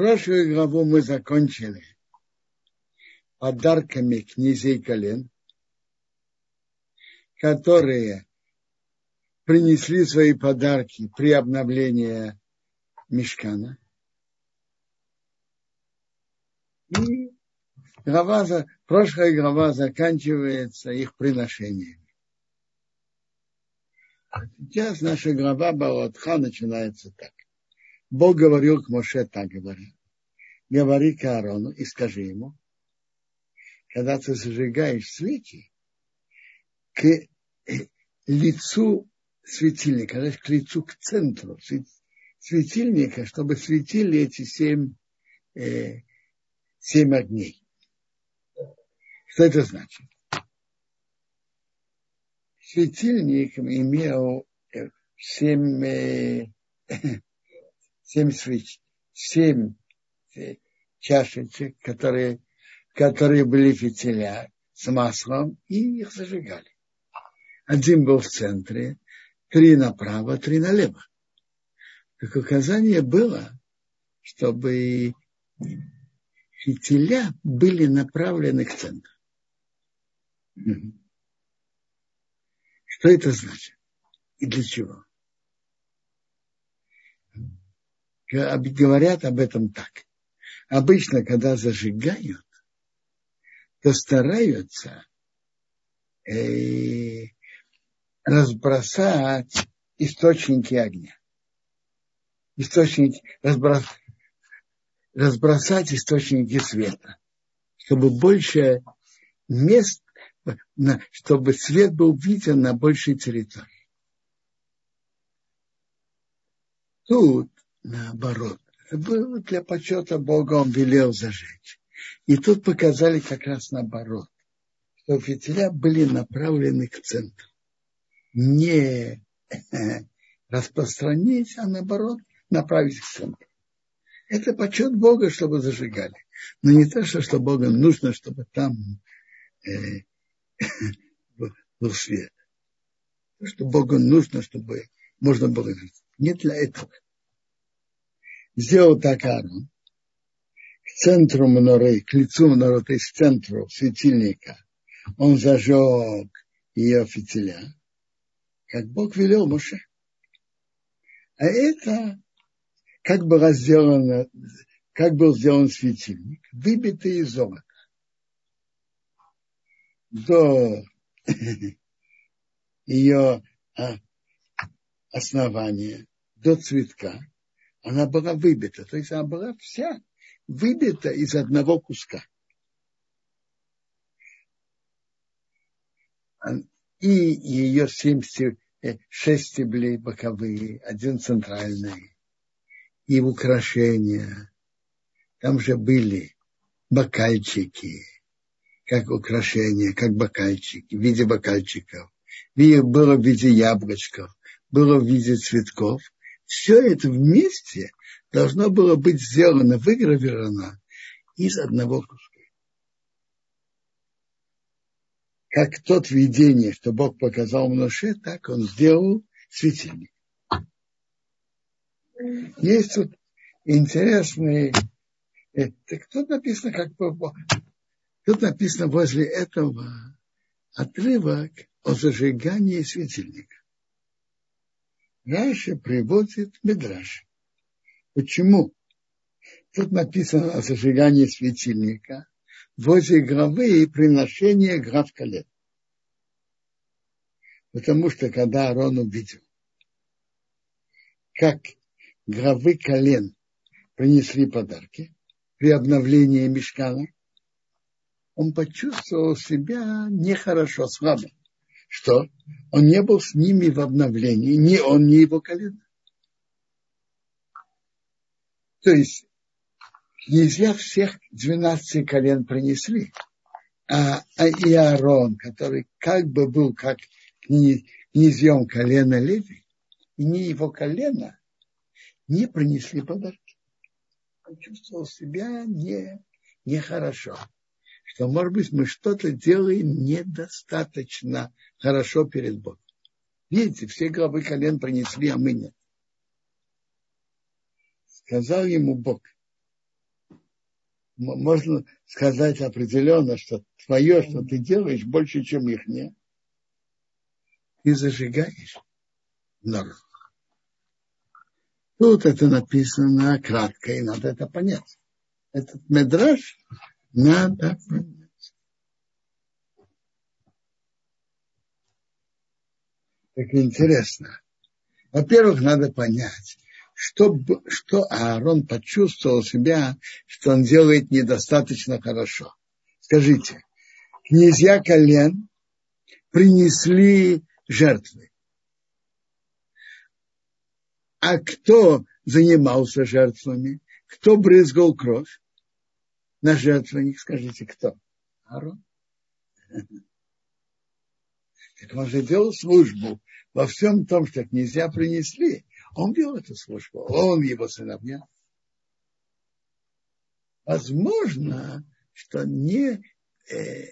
Прошлую главу мы закончили подарками князей колен, которые принесли свои подарки при обновлении мешкана. И глава, прошлая глава заканчивается их приношением. А сейчас наша глава Балатха начинается так. Бог говорил к Моше так говорит. Говори к Аарону и скажи ему, когда ты зажигаешь свечи, к лицу светильника, к лицу, к центру светильника, чтобы светили эти семь, э, семь огней. Что это значит? Светильник имел э, семь, э, семь свеч, семь э, чашечек, которые, которые были фитиля с маслом, и их зажигали. Один был в центре, три направо, три налево. Так указание было, чтобы фитиля были направлены к центру. Что это значит? И для чего? Говорят об этом так. Обычно, когда зажигают, то стараются э, разбросать источники огня. Источники, разброс, разбросать источники света, чтобы больше мест, чтобы свет был виден на большей территории. Тут, наоборот, было для почета Бога, он велел зажечь. И тут показали как раз наоборот, что фитиля были направлены к центру не распространить, а наоборот направить к центру. Это почет Бога, чтобы зажигали. Но не то, что, что Богу нужно, чтобы там э, был свет. То, что Богу нужно, чтобы можно было жить. Не для этого. Сделал так Аарон. К центру мноры, к лицу мноры, то есть к центру светильника, он зажег ее фитиля как Бог велел Моше. А это как бы разделано, как был сделан светильник, выбитый из золота. До ее а, основания, до цветка, она была выбита. То есть она была вся выбита из одного куска. и ее семь, э, шесть стеблей боковые, один центральный, и украшения. Там же были бокальчики, как украшения, как бокальчики, в виде бокальчиков. Было в виде яблочков, было в виде цветков. Все это вместе должно было быть сделано, выгравировано из одного куска. как тот видение, что Бог показал Моше, так он сделал светильник. Есть тут интересный... Э, так тут написано, как Тут написано возле этого отрывок о зажигании светильника. Раньше приводит Медраж. Почему? Тут написано о зажигании светильника, возле главы и приношение глав колен. Потому что когда Арон увидел, как главы колен принесли подарки при обновлении мешкана, он почувствовал себя нехорошо, слабо. Что? Он не был с ними в обновлении, ни он, ни его колено. То есть князья всех 12 колен принесли. А, а и Аарон, который как бы был как князьем колена Леви, и не его колено, не принесли подарки. Он чувствовал себя не, нехорошо. Что, может быть, мы что-то делаем недостаточно хорошо перед Богом. Видите, все главы колен принесли, а мы нет. Сказал ему Бог – можно сказать определенно, что твое, что ты делаешь, больше, чем их не. Ты зажигаешь народ. Тут это написано кратко, и надо это понять. Этот медраж надо понять. Так интересно. Во-первых, надо понять, что, что Аарон почувствовал себя, что он делает недостаточно хорошо. Скажите, князья колен принесли жертвы. А кто занимался жертвами? Кто брызгал кровь на жертвенник? Скажите, кто? Аарон. Так он же делал службу во всем том, что князья принесли. Он вел эту службу. Он его сыновья. Возможно, что не, э,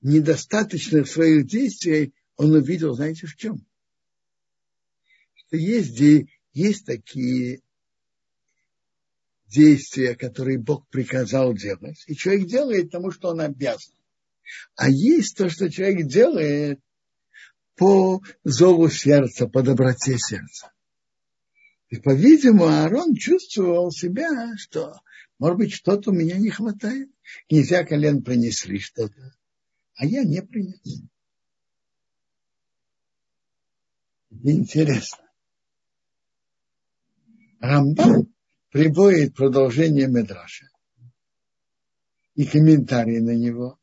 недостаточных своих действий он увидел, знаете, в чем? что есть, есть такие действия, которые Бог приказал делать, и человек делает тому, что он обязан. А есть то, что человек делает по зову сердца, по доброте сердца. И, по-видимому, Аарон чувствовал себя, что, может быть, что-то у меня не хватает. Князья колен принесли что-то, а я не принес. Интересно. Рамбам приводит продолжение Медраша и комментарий на него,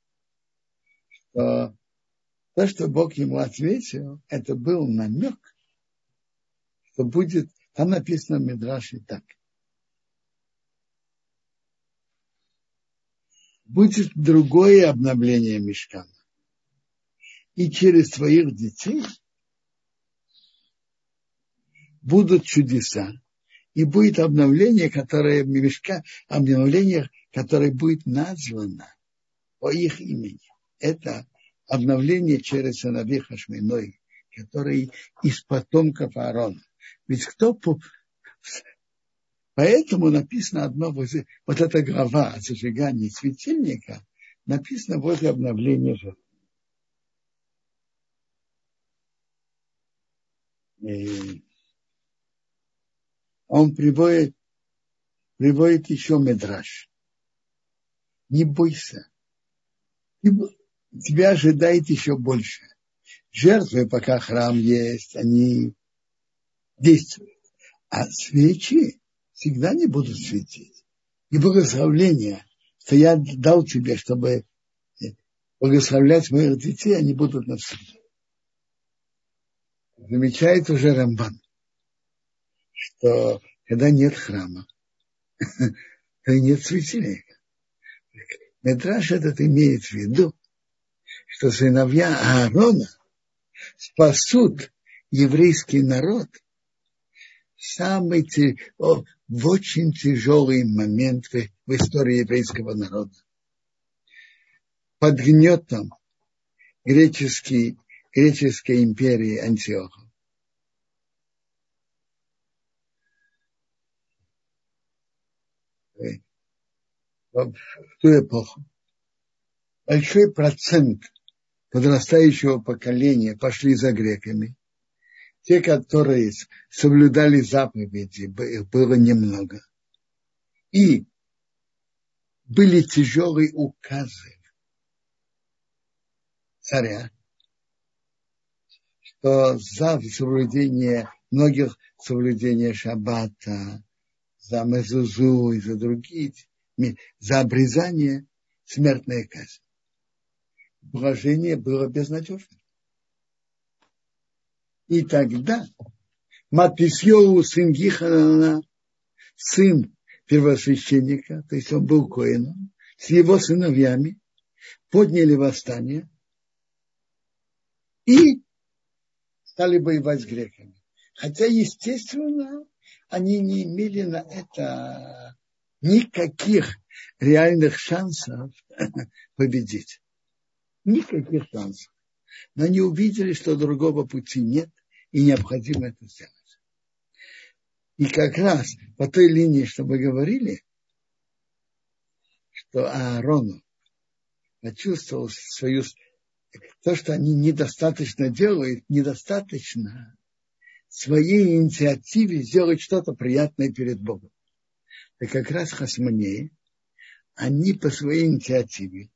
что то, что Бог ему ответил, это был намек, что будет, там написано в Медраше так. Будет другое обновление мешкана. И через твоих детей будут чудеса, и будет обновление, которое мешка, обновление, которое будет названо по их имени. Это обновление через сыновей Хашминой, который из потомков Аарона. Ведь кто по... Поэтому написано одно возле, вот эта глава о зажигании светильника написано возле обновления жертвы. И он приводит, приводит еще медраж. Не бойся. Тебя ожидает еще больше. Жертвы, пока храм есть, они действуют. А свечи всегда не будут светить. И благословления, что я дал тебе, чтобы благословлять моих детей, они будут навсегда. Замечает уже Рамбан что когда нет храма, то нет светильника. Метраж этот имеет в виду, что сыновья Аарона спасут еврейский народ самый в очень тяжелый момент в, в истории еврейского народа. Под гнетом греческой, греческой империи Антиоха. В ту эпоху большой процент подрастающего поколения пошли за греками. Те, которые соблюдали заповеди, было немного. И были тяжелые указы царя, что за соблюдение многих соблюдения шаббата, за мезузу и за другие за обрезание смертная казнь. Положение было безнадежным. И тогда Матисьеву, сын Гиханана, сын первосвященника, то есть он был коином, с его сыновьями подняли восстание и стали воевать с греками. Хотя, естественно, они не имели на это никаких реальных шансов победить. Никаких шансов. Но они увидели, что другого пути нет, и необходимо это сделать. И как раз по той линии, что мы говорили, что Аарону почувствовал свою... То, что они недостаточно делают, недостаточно своей инициативе сделать что-то приятное перед Богом. И как раз Хасманеи, они по своей инициативе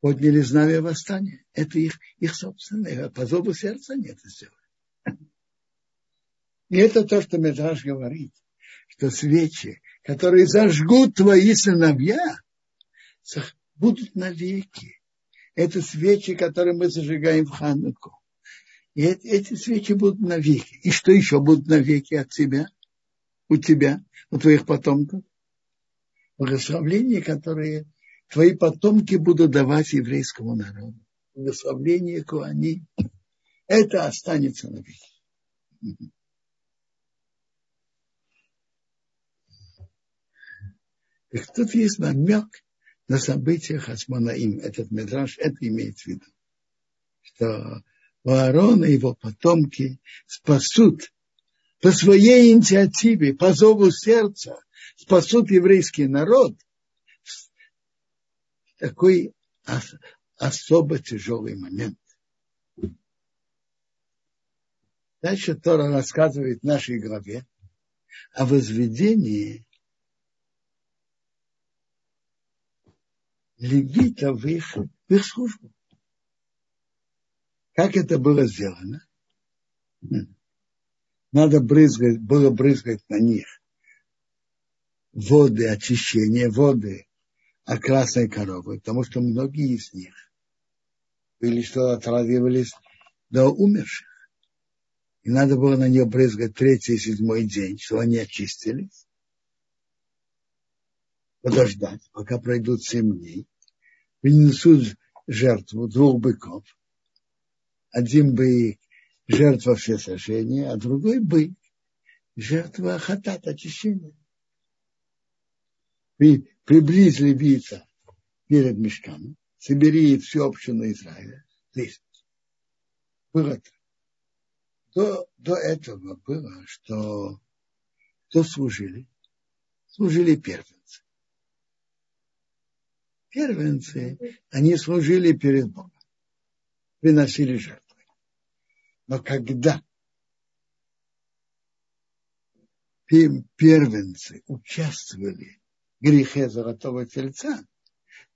подняли знамя восстания. Это их, их собственное. По зову сердца они это сделали. И это то, что Медраж говорит, что свечи, которые зажгут твои сыновья, будут навеки. Это свечи, которые мы зажигаем в Хануку. И эти, эти свечи будут навеки. И что еще будут навеки от тебя? У тебя, у твоих потомков? Благословления, которые твои потомки будут давать еврейскому народу. Благословление Куани. Это останется навеки. Так тут есть намек на события Хасманаим. Этот медраж это имеет в виду. Что у Аарона и его потомки спасут по своей инициативе, по зову сердца, спасут еврейский народ в такой особо тяжелый момент. Дальше Тора рассказывает в нашей главе о возведении левитов в их, в их службу. Как это было сделано? Надо брызгать, было брызгать на них воды очищения, воды от красной коровы, потому что многие из них были, что отравливались до умерших. И надо было на нее брызгать третий и седьмой день, что они очистились. Подождать, пока пройдут семь дней. Принесут жертву двух быков один бык – жертва всесожжения, а другой бык – жертва хатат, очищения. При, приблизь левита перед мешками, собери всю общину Израиля. Здесь. Было до, до этого было, что кто служили? Служили первенцы. Первенцы, они служили перед Богом, приносили жертву. Но когда первенцы участвовали в грехе золотого тельца,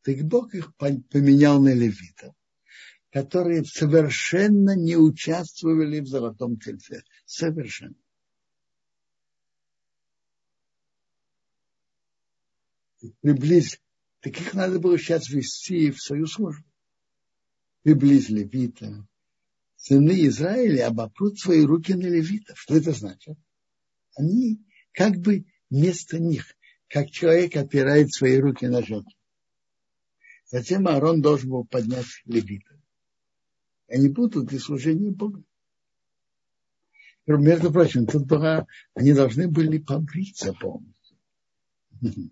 так Бог их поменял на левитов, которые совершенно не участвовали в золотом тельце. Совершенно. Приблизь, так их надо было сейчас вести в свою службу. Приблизь левита, сыны Израиля обопрут свои руки на левитов. Что это значит? Они как бы вместо них, как человек опирает свои руки на жертву. Затем Аарон должен был поднять левитов. Они будут для служения Богу. Между прочим, тут была, они должны были побриться полностью.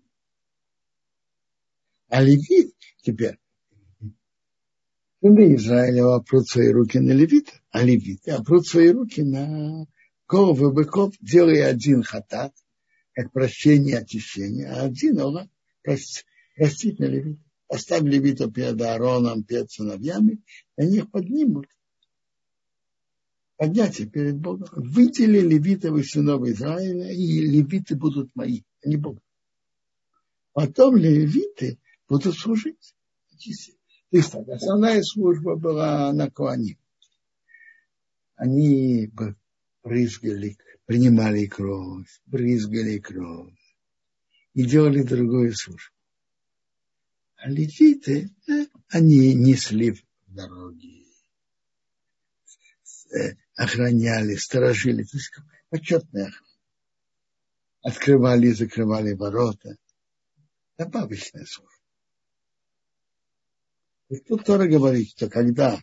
А левит теперь Сыны Израиля опрут свои руки на левита, а левиты опрут свои руки на коров и быков, делая один хатат, как прощение и очищение, а один он простить на левита. Оставь левита перед Аароном, перед сыновьями, и они их поднимут. Поднятие перед Богом. Выдели левитов из сынов Израиля, и левиты будут мои, а не Бог. Потом левиты будут служить. И так, основная служба была на Куане. Они брызгали, принимали кровь, брызгали кровь и делали другую службу. А левиты, э, они несли в дороге, э, охраняли, сторожили, то есть почетная охрана. Открывали и закрывали ворота. Добавочная служба. И тут Тора говорит, что когда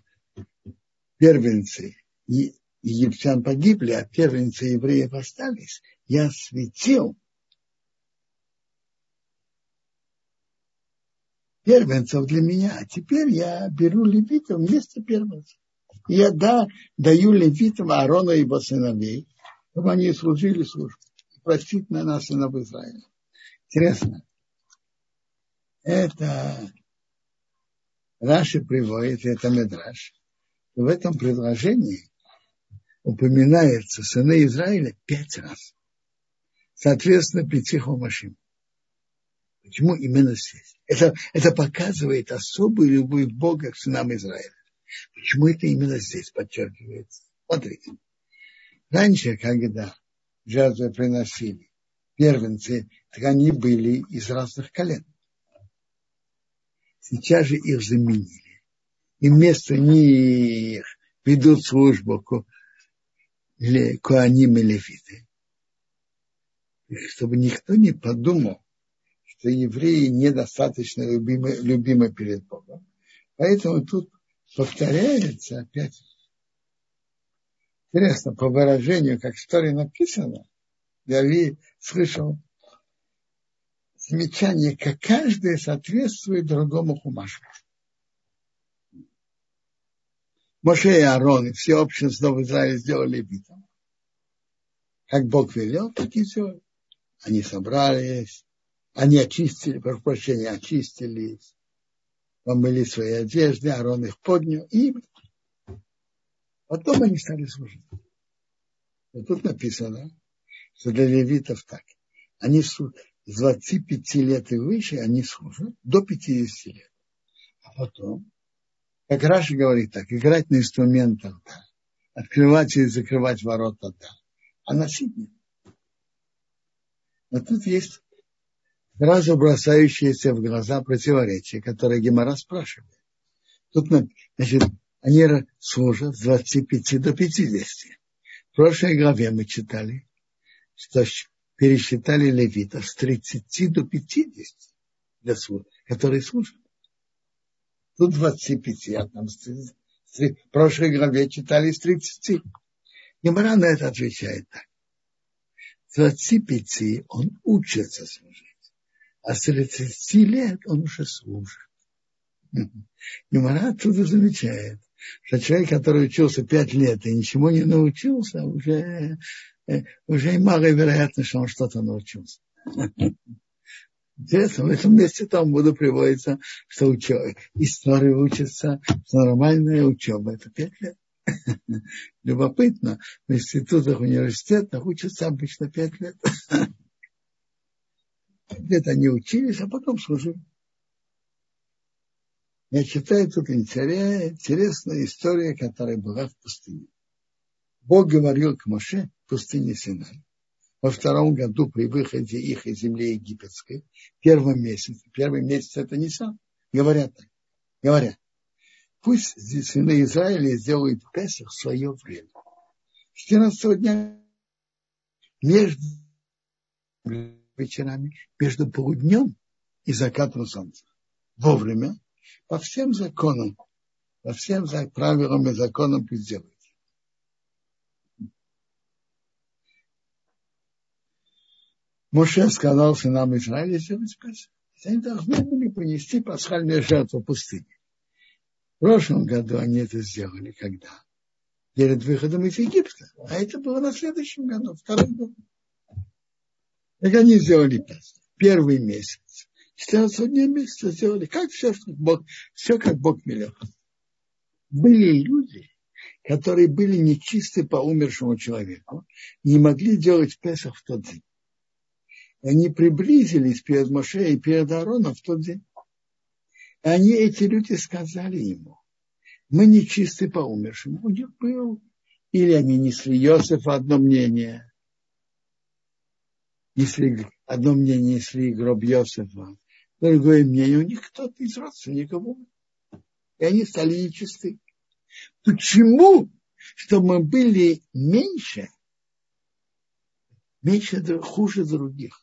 первенцы египтян погибли, а первенцы евреев остались, я светил первенцев для меня, а теперь я беру левитов вместо первенцев. Я да, даю левитам Аарона и его сыновей, чтобы они служили службу. Простить на нас сынов Израиля. Интересно. Это Раши приводит, это Медраш. В этом предложении упоминается сыны Израиля пять раз. Соответственно, пяти хомашим. Почему именно здесь? Это, это показывает особую любовь Бога к сынам Израиля. Почему это именно здесь подчеркивается? Смотрите. Раньше, когда жертвы приносили первенцы, так они были из разных колен. Сейчас же их заменили. И вместо них ведут службу Куаним и Левиты. Чтобы никто не подумал, что евреи недостаточно любимы, любимы перед Богом. Поэтому тут повторяется опять. Интересно, по выражению, как в истории написано, я слышал замечание, как каждое соответствует другому хумашу. Моше и Аарон и все общество в Израиле сделали битву. Как Бог велел, так и все. Они собрались, они очистили, прошу прощения, очистились, помыли свои одежды, Аарон их поднял, и потом они стали служить. И тут написано, что для левитов так. Они с 25 лет и выше, они служат до 50 лет. А потом, как Раша говорит так, играть на инструментах, да, открывать и закрывать ворота, да, а носить нет. Но тут есть сразу бросающиеся в глаза противоречия, которые Гемора спрашивает. Тут, значит, они служат с 25 до 50. В прошлой главе мы читали, что пересчитали левитов с 30 до 50, для служ... которые служат. Тут 25, а там с 30. В прошлой главе читали с 30. Гемора на это отвечает так. С 25 он учится служить а с 30 лет он уже служит. Юмора оттуда замечает, что человек, который учился 5 лет и ничего не научился, уже, уже и малая вероятность, что он что-то научился. Интересно, в этом месте там буду приводиться, что учеба, история учится, нормальная учеба, это 5 лет. Любопытно, в институтах, университетах учатся обычно 5 лет. Где-то они учились, а потом служили. Я читаю тут интересная история, которая была в пустыне. Бог говорил к Моше пустыне Синай. Во втором году при выходе их из земли египетской, первый месяц, первый месяц это не сам, говорят так, говорят, пусть сыны Израиля сделают Песах свое время. 14 дня между вечерами между полуднем и закатом солнца. Вовремя, по всем законам, по всем правилам и законам пусть делайте. Моше сказал сынам Израиля сделать Песах. Они должны были принести пасхальную жертву пустыне. В прошлом году они это сделали, когда? Перед выходом из Египта. А это было на следующем году, второй год. Так они сделали Песах. Первый месяц. 14 дней месяца сделали. Как все, что Бог, все как Бог велел. Были люди, которые были нечисты по умершему человеку, не могли делать Песах в тот день. И они приблизились перед Моше и перед Аароном в тот день. И они, эти люди, сказали ему, мы нечисты по умершему. У них был. Или они несли Иосифа одно мнение, если одно мнение несли гроб Йосифа, другое мнение, у них кто-то из родственников. И они стали нечисты. Почему? Чтобы мы были меньше, меньше, хуже других,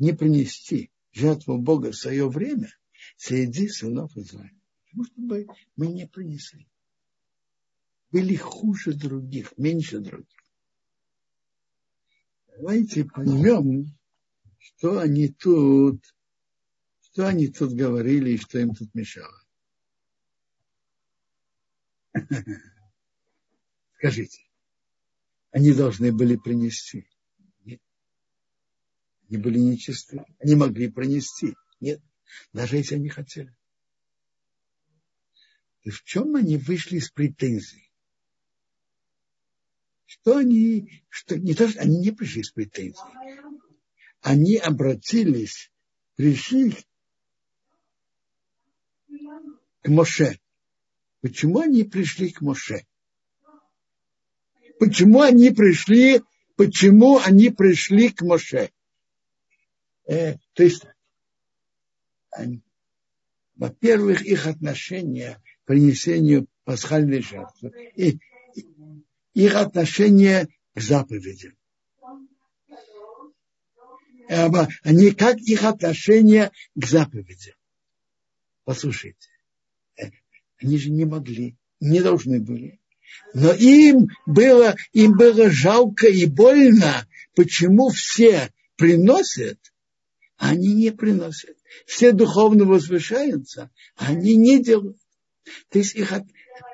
не принести жертву Бога в свое время среди сынов Израиля. Потому что мы, мы не принесли. Были хуже других, меньше других. Давайте поймем, что они тут, что они тут говорили и что им тут мешало. Скажите, они должны были принести? Они были нечисты. Они могли принести? Нет. даже если они хотели. И в чем они вышли с претензией? Что они, что не то, что они не пришли с претензией, они обратились, пришли к Моше. Почему они пришли к Моше? Почему они пришли, почему они пришли к Моше? Э, то есть, во-первых, их отношение к принесению пасхальной жертвы и, и их отношение к заповедям. Они как их отношение к заповедям. Послушайте, э, они же не могли, не должны были. Но им было, им было жалко и больно, почему все приносят, а они не приносят. Все духовно возвышаются, они не делают. То есть их,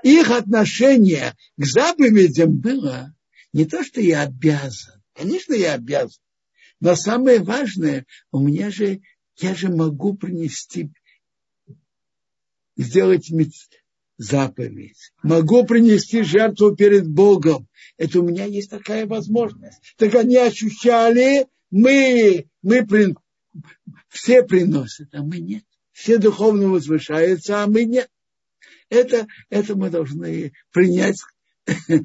их отношение к заповедям было не то, что я обязан. Конечно, я обязан. Но самое важное, у меня же, я же могу принести, сделать заповедь. Могу принести жертву перед Богом. Это у меня есть такая возможность. Так они ощущали, мы, мы все приносят, а мы нет. Все духовно возвышаются, а мы нет. Это, это мы должны принять,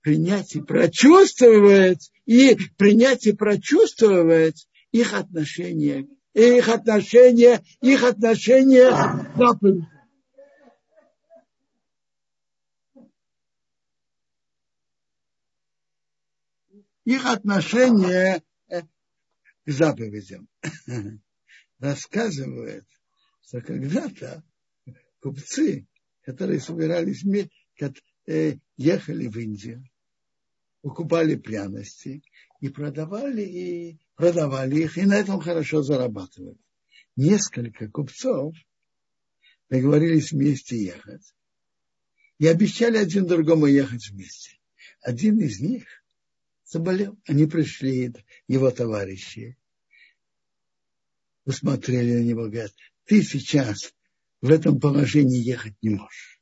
принять и прочувствовать, и принять и прочувствовать их отношения, их отношения, их отношения к их отношение заповедям. Рассказывает, что когда-то купцы, которые собирались, э, ехали в Индию, покупали пряности и продавали, и продавали их, и на этом хорошо зарабатывали. Несколько купцов договорились вместе ехать и обещали один другому ехать вместе. Один из них заболел. Они пришли, его товарищи, посмотрели на него, говорят, ты сейчас в этом положении ехать не можешь.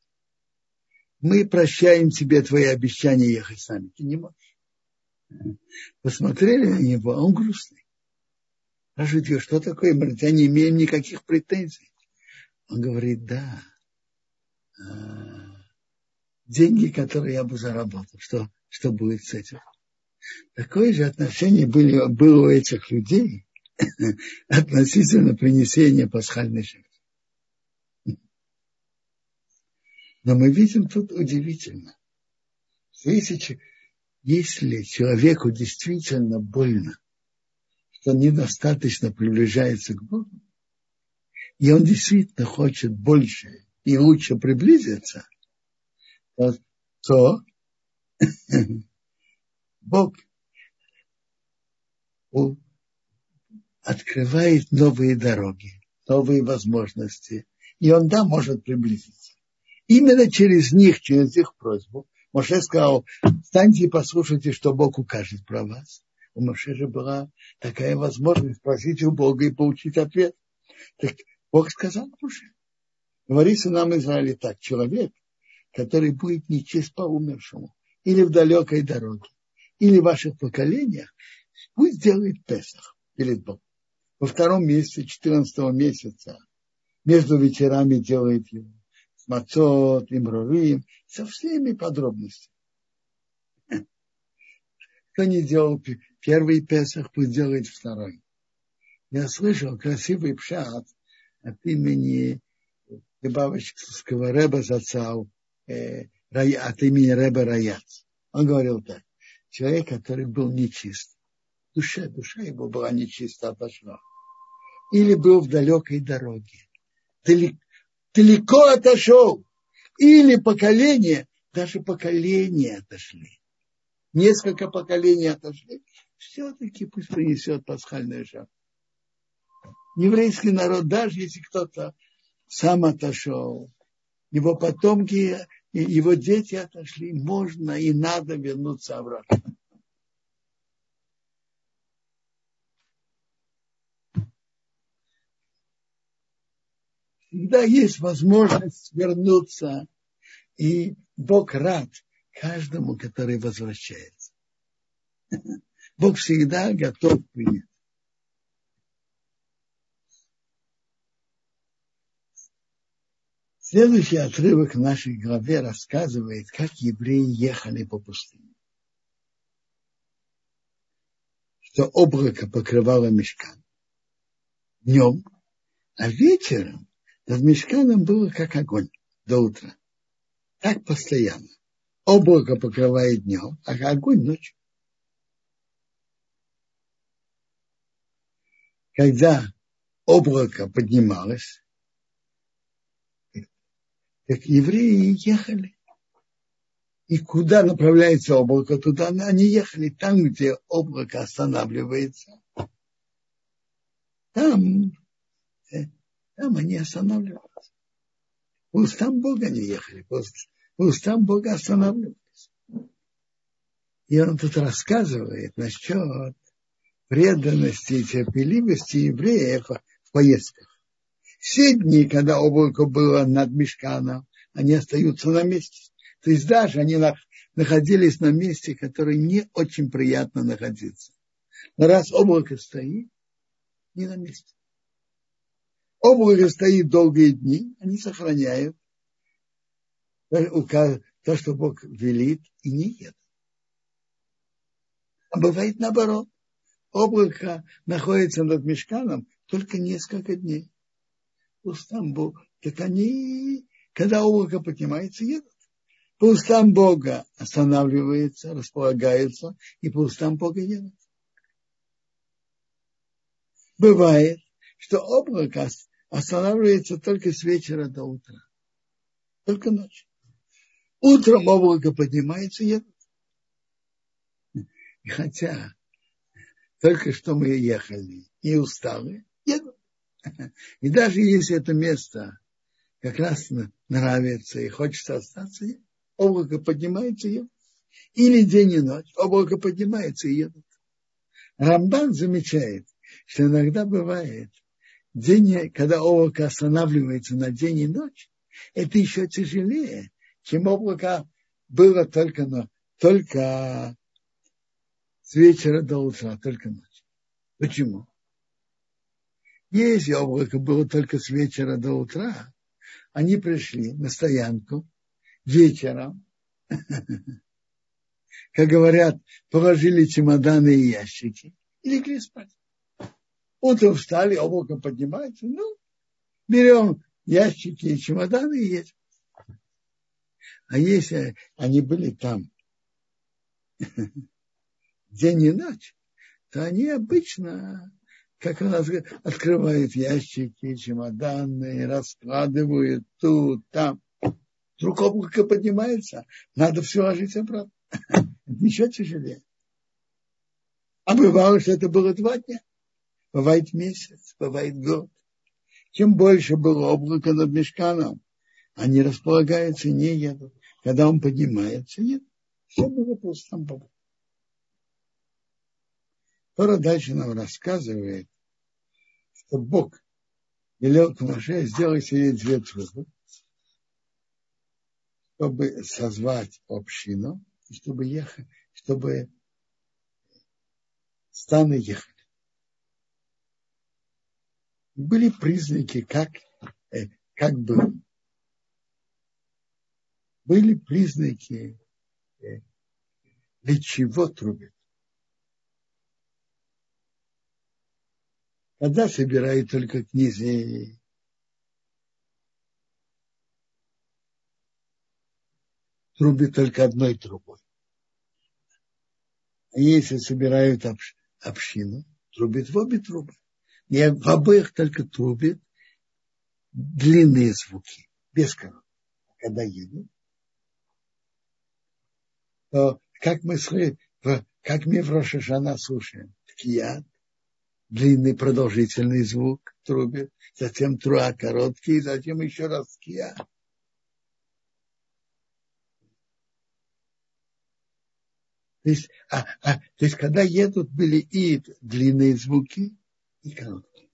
Мы прощаем тебе твои обещания ехать с нами. Ты не можешь. Посмотрели на него, а он грустный. Спрашивают что такое? Говорит, я не имею никаких претензий. Он говорит, да, а, деньги, которые я бы заработал, что, что будет с этим? Такое же отношение были, было у этих людей относительно принесения пасхальной жертвы. Но мы видим тут удивительно, если, если человеку действительно больно, что недостаточно приближается к Богу, и он действительно хочет больше и лучше приблизиться, то, то Бог открывает новые дороги, новые возможности, и он, да, может приблизиться. Именно через них, через их просьбу, Моше сказал, встаньте и послушайте, что Бог укажет про вас. У Моше же была такая возможность спросить у Бога и получить ответ. Так Бог сказал Моше, говори нам Израиле так, человек, который будет нечист по умершему или в далекой дороге, или ваших поколениях, пусть делает Песах перед Богом. Во втором месяце, 14 месяца, между вечерами делает его. С мацот, имрорим, со всеми подробностями. Кто не делал первый Песах, пусть делает второй. Я слышал красивый пшат от имени Любавочского Рэба Зацау, э, от имени Рэба Раяц. Он говорил так человек, который был нечист. Душа, душа его была нечиста, отошла. Или был в далекой дороге. Далеко, далеко отошел. Или поколение, даже поколения отошли. Несколько поколений отошли. Все-таки пусть принесет пасхальную жертву. Еврейский народ, даже если кто-то сам отошел, его потомки и его дети отошли, можно и надо вернуться обратно. Всегда есть возможность вернуться, и Бог рад каждому, который возвращается. Бог всегда готов принять. Следующий отрывок в нашей главе рассказывает, как евреи ехали по пустыне. Что облако покрывало мешкан днем, а вечером над мешканом было как огонь до утра. Так постоянно. Облако покрывает днем, а огонь ночью. Когда облако поднималось, так евреи ехали. И куда направляется облако, туда они ехали. Там, где облако останавливается, там, э, там они останавливаются. По устам Бога они ехали, по устам Бога останавливались. И он тут рассказывает насчет преданности и терпеливости евреев в поездках. Все дни, когда облако было над Мешканом, они остаются на месте. То есть даже они находились на месте, которое не очень приятно находиться. Но раз облако стоит, не на месте. Облако стоит долгие дни, они сохраняют то, что Бог велит, и не едут. А бывает наоборот. Облако находится над мешканом только несколько дней устам Бога, так они, когда облако поднимается, едут. По устам Бога останавливается, располагается, и по устам Бога едут. Бывает, что облако останавливается только с вечера до утра. Только ночью. Утром облако поднимается и едут. И хотя только что мы ехали и устали. И даже если это место как раз нравится и хочется остаться, облако поднимается и едут. Или день и ночь, облако поднимается и едут. Рамбан замечает, что иногда бывает, день, когда облако останавливается на день и ночь, это еще тяжелее, чем облако было только, на, только с вечера до утра, только ночь. Почему? Если облако было только с вечера до утра, они пришли на стоянку вечером, как говорят, положили чемоданы и ящики и легли спать. Утром встали, облако поднимается, ну, берем ящики и чемоданы и едем. А если они были там день и ночь, то они обычно как раз открывают ящики, чемоданы, раскладывают тут, там. Вдруг облако поднимается, надо все ложить обратно. Еще тяжелее. А бывало, что это было два дня. Бывает месяц, бывает год. Чем больше было облако над мешканом, они располагаются не едут. Когда он поднимается, нет. Все было Богу. Тора дальше нам рассказывает, что Бог велел к Моше сделать себе две трубы, чтобы созвать общину, и чтобы ехать, чтобы станы ехали. Были признаки, как, э, как бы были признаки, э, для чего трубят. Когда собирают только князей, трубит только одной трубой. А если собирают общ, общину, трубит в обе трубы. И в обоих только трубит длинные звуки, без коротких. Когда едут, то как мы, как мы в Рошашана слушаем, ткият, длинный продолжительный звук в трубе, затем труа короткий, затем еще раз кия. То есть, а, а, то есть когда едут, были и длинные звуки, и короткие.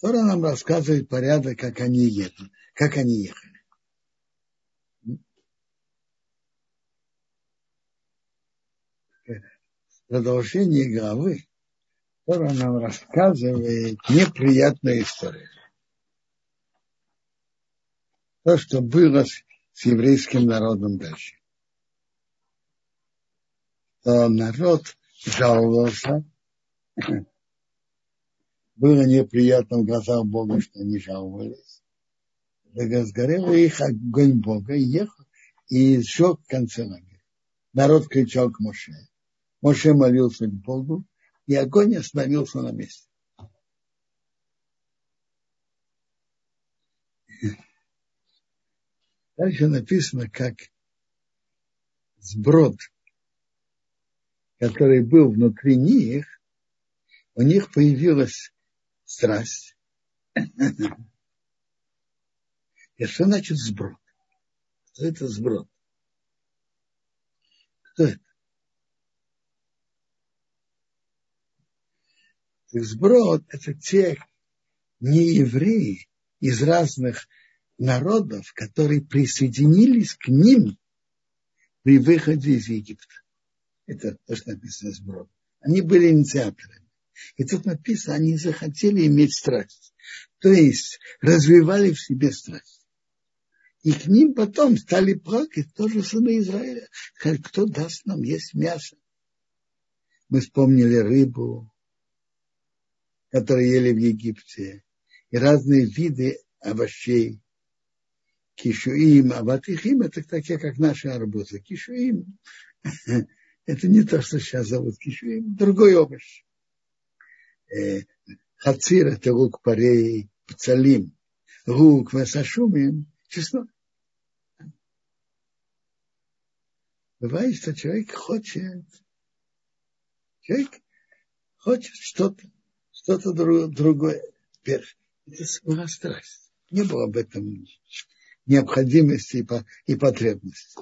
Тора нам рассказывает порядок, как они едут, как они ехали. Продолжение главы Тора нам рассказывает неприятную историю. То, что было с, с еврейским народом дальше. То народ жаловался, было неприятно в глазах Бога, что они жаловались. Сгорел их огонь Бога и ехал, и сжег в конце лагеря. Народ кричал к Моше. Моше молился к Богу, и огонь остановился на месте. Дальше написано, как сброд, который был внутри них, у них появилась страсть. И что значит сброд? Что это сброд? Кто это? Сброд – это те неевреи из разных народов, которые присоединились к ним при выходе из Египта. Это то, что написано сброд. Они были инициаторами. И тут написано, они захотели иметь страсть. То есть развивали в себе страсть. И к ним потом стали плакать тоже сыны Израиля. Сказали, кто даст нам есть мясо? Мы вспомнили рыбу, которые ели в Египте, и разные виды овощей. Кишуим, а батихим это такие, как наши арбузы. Кишуим это не то, что сейчас зовут кишуим, другой овощ. Э, хацир это лук парей, пцалим, лук васашумим, чеснок. Бывает, что человек хочет, человек хочет что-то что-то другое. Теперь, это была страсть. Не было об этом необходимости и, по, и потребности.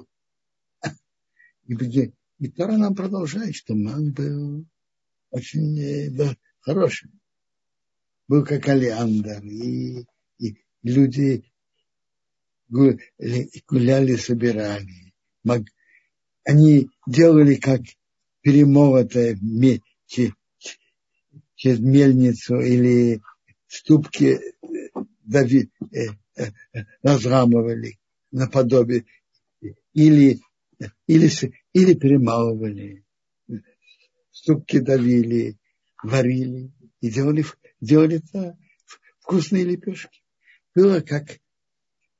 И, и Тора нам продолжает, что ман был очень э, да, хорошим. Был как Алиандр, и, и люди гуляли, собирали. Они делали как перемолотое через мельницу или ступки э, дави, э, э, разрамывали наподобие или, или, или перемалывали, ступки давили, варили и делали, делали это вкусные лепешки. Было как,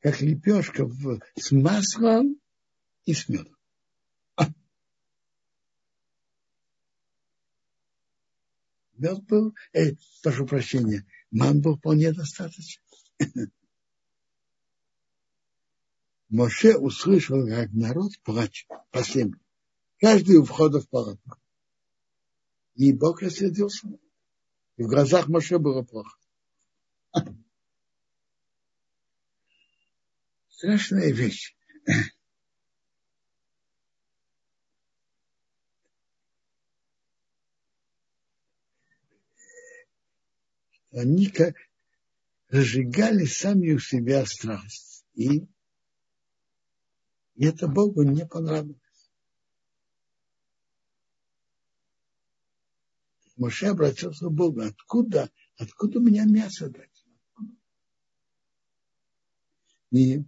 как лепешка в, с маслом и с медом. Мед был, э, прошу прощения, ман был вполне достаточно. Моше услышал, как народ плачет по земле. Каждый у входа в палатку. И Бог рассердился. И в глазах Моше было плохо. Страшная вещь. они как разжигали сами у себя страсть. И, это Богу не понравилось. Моше обратился к Богу. Откуда, откуда у меня мясо дать? И,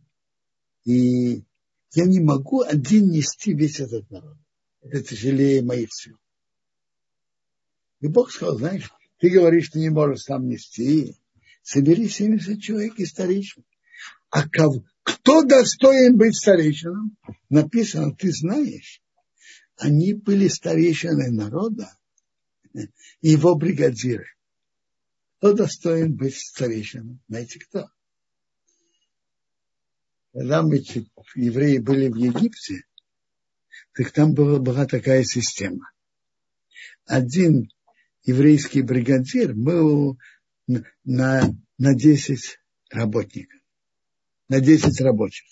и я не могу один нести весь этот народ. Это тяжелее моих сил. И Бог сказал, знаешь, ты говоришь, ты не можешь сам нести. Собери 70 человек и старейшин. А кого, кто достоин быть старейшином? Написано, ты знаешь, они были старейшины народа, его бригадиры. Кто достоин быть старейшином? Знаете кто? Когда мы, евреи, были в Египте, так там была, была такая система. Один еврейский бригадир был на, на 10 работников, на 10 рабочих.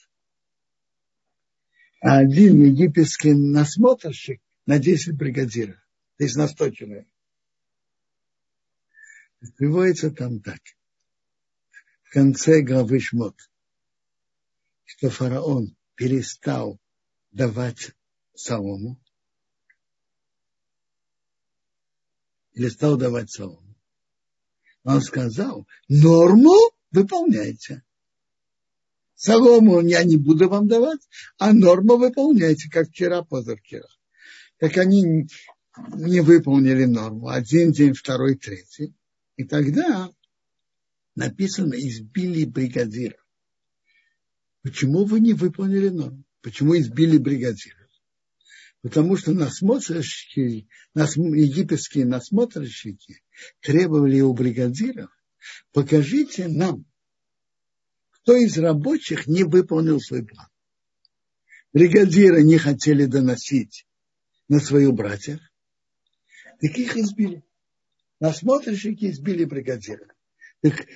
А один египетский насмотрщик на 10 бригадиров. То есть на 100 человек. Приводится там так. в конце главы Шмот, что фараон перестал давать солому, или стал давать солому. Он сказал, норму выполняйте. Солому я не буду вам давать, а норму выполняйте, как вчера, позавчера. Так они не выполнили норму. Один день, второй, третий. И тогда написано, избили бригадира. Почему вы не выполнили норму? Почему избили бригадира? Потому что насмотрщики, нас, египетские насмотрщики требовали у бригадиров, покажите нам, кто из рабочих не выполнил свой план. Бригадиры не хотели доносить на своих братьев, так их избили. Насмотрщики избили бригадира. Так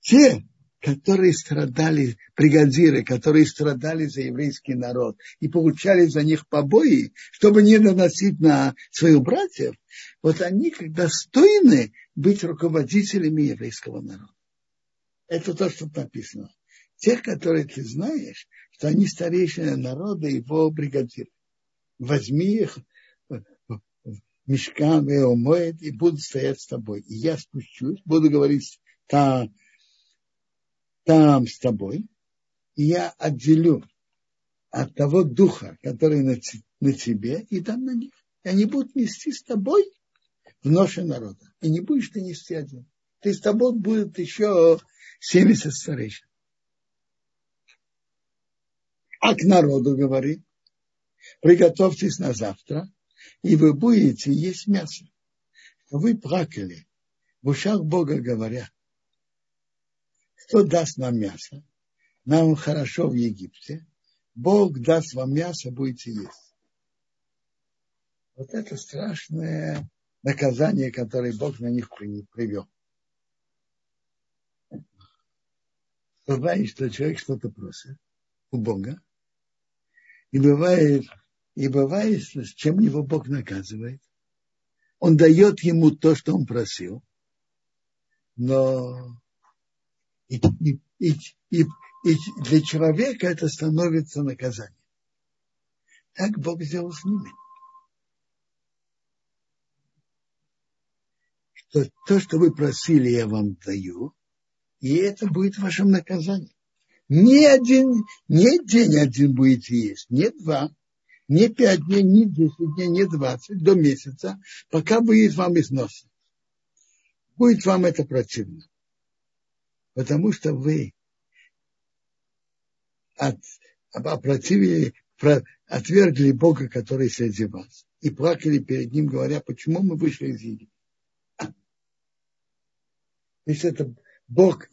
те, которые страдали, бригадиры, которые страдали за еврейский народ и получали за них побои, чтобы не наносить на своих братьев, вот они достойны быть руководителями еврейского народа. Это то, что написано. Тех, которые ты знаешь, что они старейшины народа, его бригадиры. Возьми их в мешкан и и будут стоять с тобой. И я спущусь, буду говорить там, там с тобой, и я отделю от того духа, который на, на тебе, и дам на них. И они будут нести с тобой в ноше народа. И не будешь ты нести один. Ты с тобой будет еще 70 старейшин. А к народу говорит, приготовьтесь на завтра, и вы будете есть мясо. Вы плакали в ушах Бога говоря, кто даст нам мясо? Нам хорошо в Египте. Бог даст вам мясо, будете есть. Вот это страшное наказание, которое Бог на них привел. Бывает, что человек что-то просит у Бога, и бывает, и бывает, с чем его Бог наказывает. Он дает ему то, что он просил, но и, и, и, и, и для человека это становится наказанием. Так Бог сделал с ними. Что то, что вы просили, я вам даю, и это будет вашим наказанием. Ни один, не день один будете есть, не два, не пять дней, не десять дней, не двадцать, до месяца, пока будет вам износ. Будет вам это противно. Потому что вы от, опротивили, отвергли Бога, который среди вас, и плакали перед Ним, говоря, почему мы вышли из Египта. Если это Бог,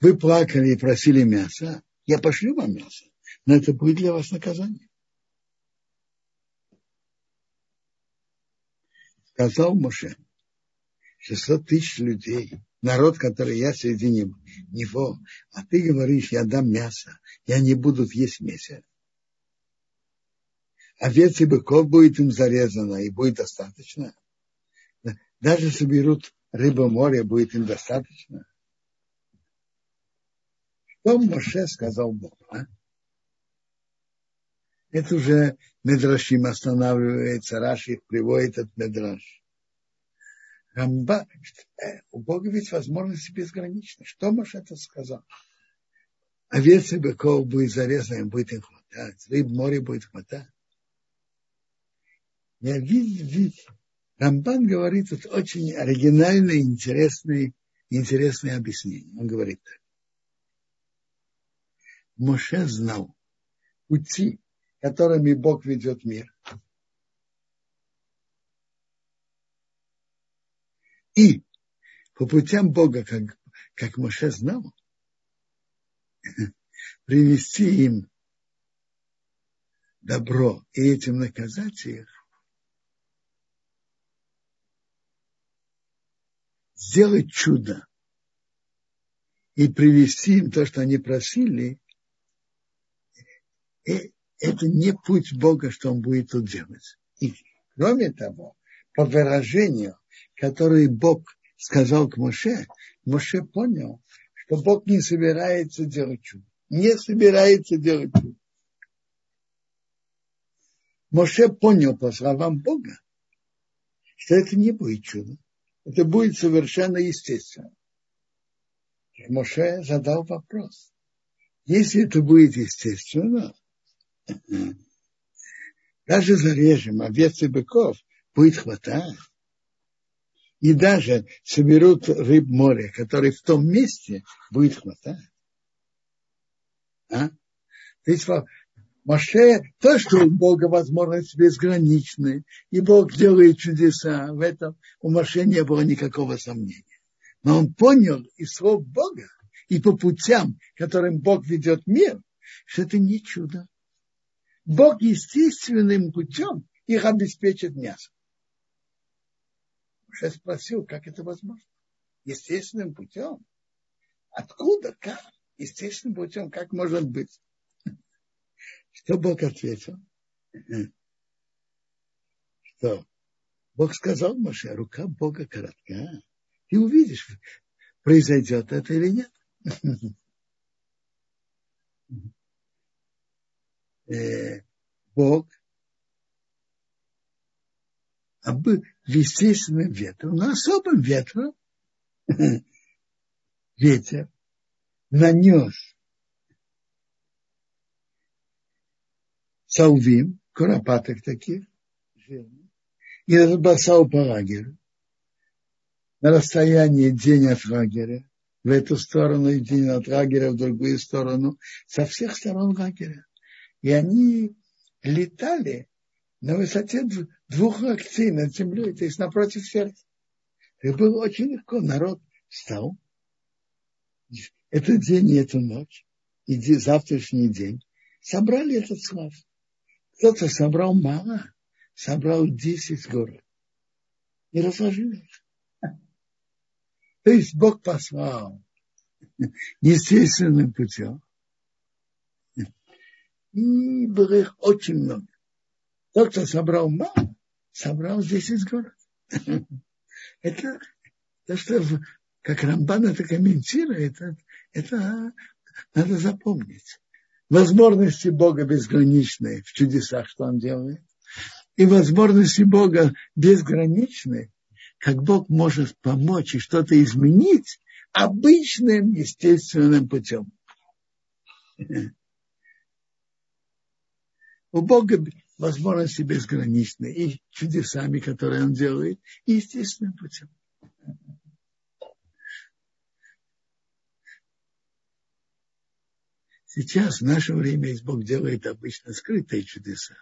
вы плакали и просили мяса, я пошлю вам мясо, но это будет для вас наказание. Сказал Моше, 600 тысяч людей, народ, который я среди него, а ты говоришь, я дам мясо, и они будут есть месяц. Овец и быков будет им зарезано, и будет достаточно. Даже соберут рыбу моря, будет им достаточно. Что Моше сказал Бог? А? Это уже Медрашим останавливается, Раши приводит этот Медраш. Рамба, э, у Бога ведь возможности безграничны. Что Моше это сказал? Овец и быков будет зарезано, им будет им хватать. Рыб море будет хватать. Я вид, вид. Рамбан говорит тут очень оригинальное, интересное, интересное объяснение. Он говорит так. Моше знал пути, которыми Бог ведет мир. И по путям Бога, как, как Моше знал, привести им добро и этим наказать их, сделать чудо и привести им то, что они просили, и это не путь Бога, что Он будет тут делать. И кроме того, по выражению, которое Бог сказал к Моше, Моше понял, что Бог не собирается делать чудо. Не собирается делать чудо. Моше понял по словам Бога, что это не будет чудо. Это будет совершенно естественно. Моше задал вопрос. Если это будет естественно, даже зарежем овец и быков, будет хватать. И даже соберут рыб моря, который в том месте будет хватать. А? То есть Моше, то, что у Бога возможность безграничная, и Бог делает чудеса, в этом у Моше не было никакого сомнения. Но он понял из слов Бога, и по путям, которым Бог ведет мир, что это не чудо. Бог естественным путем их обеспечит мясом. Моше спросил, как это возможно? Естественным путем? Откуда? Как? Естественным путем, как может быть? Что Бог ответил? Что? Бог сказал Моше, рука Бога коротка. Ты увидишь, произойдет это или нет. Э, Бог был естественным ветром, но особым ветром ветер нанес салвим, куропаток таких, и разбросал по лагерю на расстоянии день от лагеря, в эту сторону и день от лагеря, в другую сторону, со всех сторон лагеря. И они летали на высоте двух локтей над землей, то есть напротив сердца. И было очень легко. Народ встал. Этот день и эту ночь, и завтрашний день, собрали этот слав. Кто-то собрал мало, собрал 10 город и разложил их. То есть Бог послал естественным путем. И было их очень много. Тот, кто собрал мало, собрал 10 город. Это то, что как Рамбан это комментирует, это, это надо запомнить возможности Бога безграничные в чудесах, что Он делает, и возможности Бога безграничные, как Бог может помочь и что-то изменить обычным естественным путем. У Бога возможности безграничные и чудесами, которые Он делает, и естественным путем. Сейчас, в наше время, Бог делает обычно скрытые чудеса.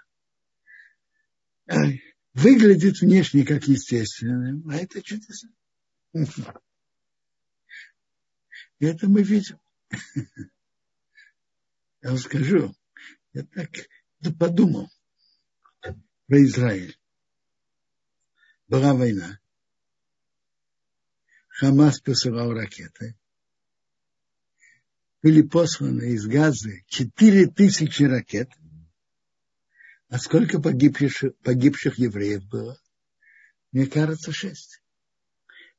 Выглядит внешне как естественное, а это чудеса. Это мы видим. Я вам скажу, я так подумал про Израиль. Была война. Хамас посылал ракеты были посланы из Газы 4 тысячи ракет. А сколько погибших, погибших евреев было? Мне кажется, шесть.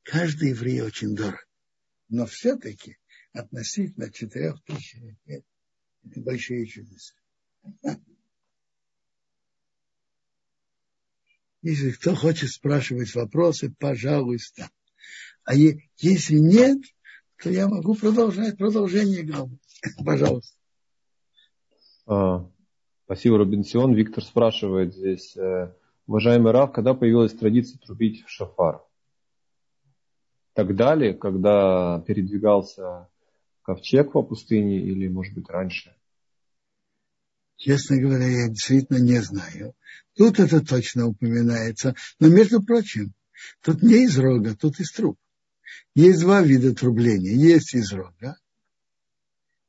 Каждый еврей очень дорог. Но все-таки относительно четырех тысяч это большие чудеса. Если кто хочет спрашивать вопросы, пожалуйста. А если нет, то я могу продолжать продолжение главы. Пожалуйста. А, спасибо, Робинсион. Виктор спрашивает здесь, э, уважаемый Рав, когда появилась традиция трубить в шафар? Тогда ли, когда передвигался ковчег по пустыне или, может быть, раньше? Честно говоря, я действительно не знаю. Тут это точно упоминается. Но, между прочим, тут не из рога, тут из труб. Есть два вида трубления. Есть из рога,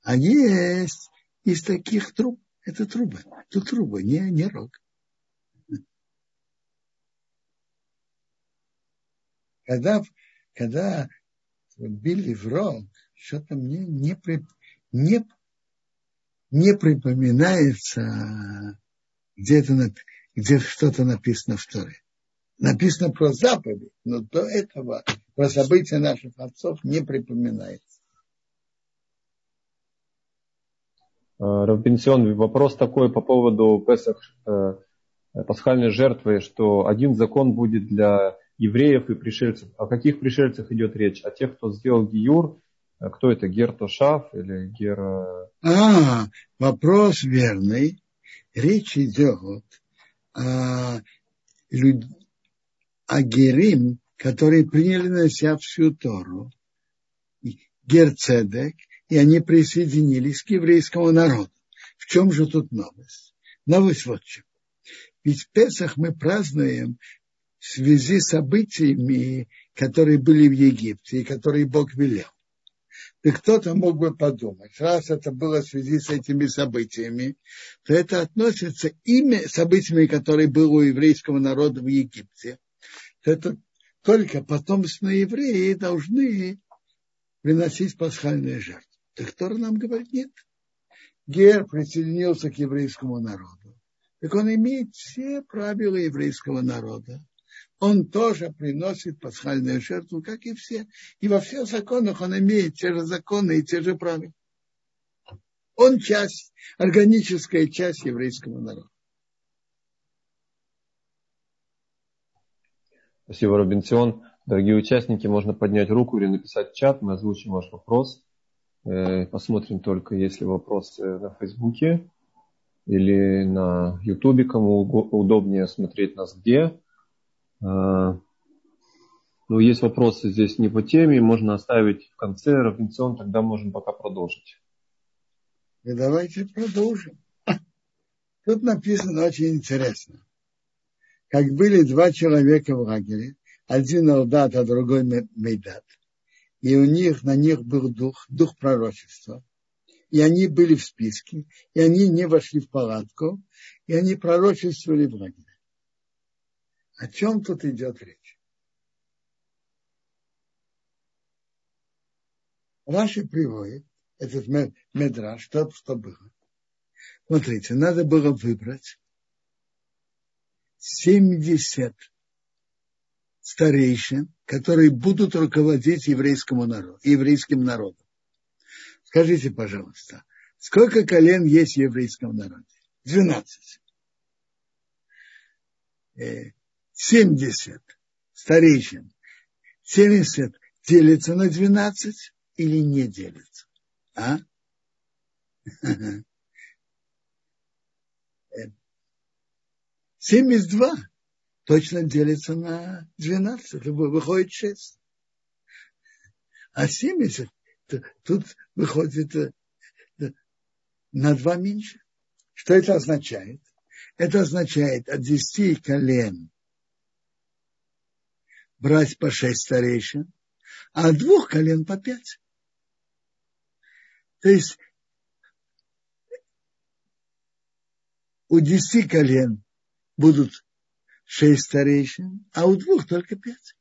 а есть из таких труб. Это трубы. Это трубы, не, не рог. Когда, когда били в рог, что-то мне не, при, не, не припоминается, где, это, где что-то написано в Торе. Написано про заповедь, но до этого про события наших отцов не припоминается. Равбенсион, вопрос такой по поводу Песах, э, пасхальной жертвы, что один закон будет для евреев и пришельцев. О каких пришельцах идет речь? О тех, кто сделал гиюр? Кто это, Гер Тошав или Гер... А, вопрос верный. Речь идет о, люд... о Герим, которые приняли на себя всю Тору. Герцедек, и они присоединились к еврейскому народу. В чем же тут новость? Новость вот в чем. Ведь в Песах мы празднуем в связи с событиями, которые были в Египте и которые Бог велел. И кто-то мог бы подумать, раз это было в связи с этими событиями, то это относится имя событиями, которые были у еврейского народа в Египте. То это только потомственные евреи должны приносить пасхальные жертвы. Так Тора нам говорит, нет. Гер присоединился к еврейскому народу. Так он имеет все правила еврейского народа. Он тоже приносит пасхальную жертву, как и все. И во всех законах он имеет те же законы и те же правила. Он часть, органическая часть еврейского народа. Спасибо, Робинсон. Дорогие участники, можно поднять руку или написать в чат, мы озвучим ваш вопрос. Э, посмотрим только, есть ли вопросы на Фейсбуке или на Ютубе, кому удобнее смотреть нас где. А, ну, есть вопросы здесь не по теме, можно оставить в конце, Равенцион, тогда можем пока продолжить. И давайте продолжим. Тут написано очень интересно. Как были два человека в лагере, один Алдат, а другой Мейдат – и у них, на них был дух, дух пророчества. И они были в списке, и они не вошли в палатку, и они пророчествовали в лагере. О чем тут идет речь? Раши приводит этот медраж, что, что было. Смотрите, надо было выбрать 70 старейшин, которые будут руководить еврейскому народу, еврейским народом. Скажите, пожалуйста, сколько колен есть в еврейском народе? Двенадцать. Э, семьдесят старейшин. Семьдесят делится на двенадцать или не делится? А? Семьдесят два точно делится на 12, выходит 6. А 70 тут выходит э, на 2 меньше. Что это означает? Это означает от 10 колен брать по 6 старейшин, а от двух колен по 5. То есть у 10 колен будут шесть старейшин, а у двух только пять.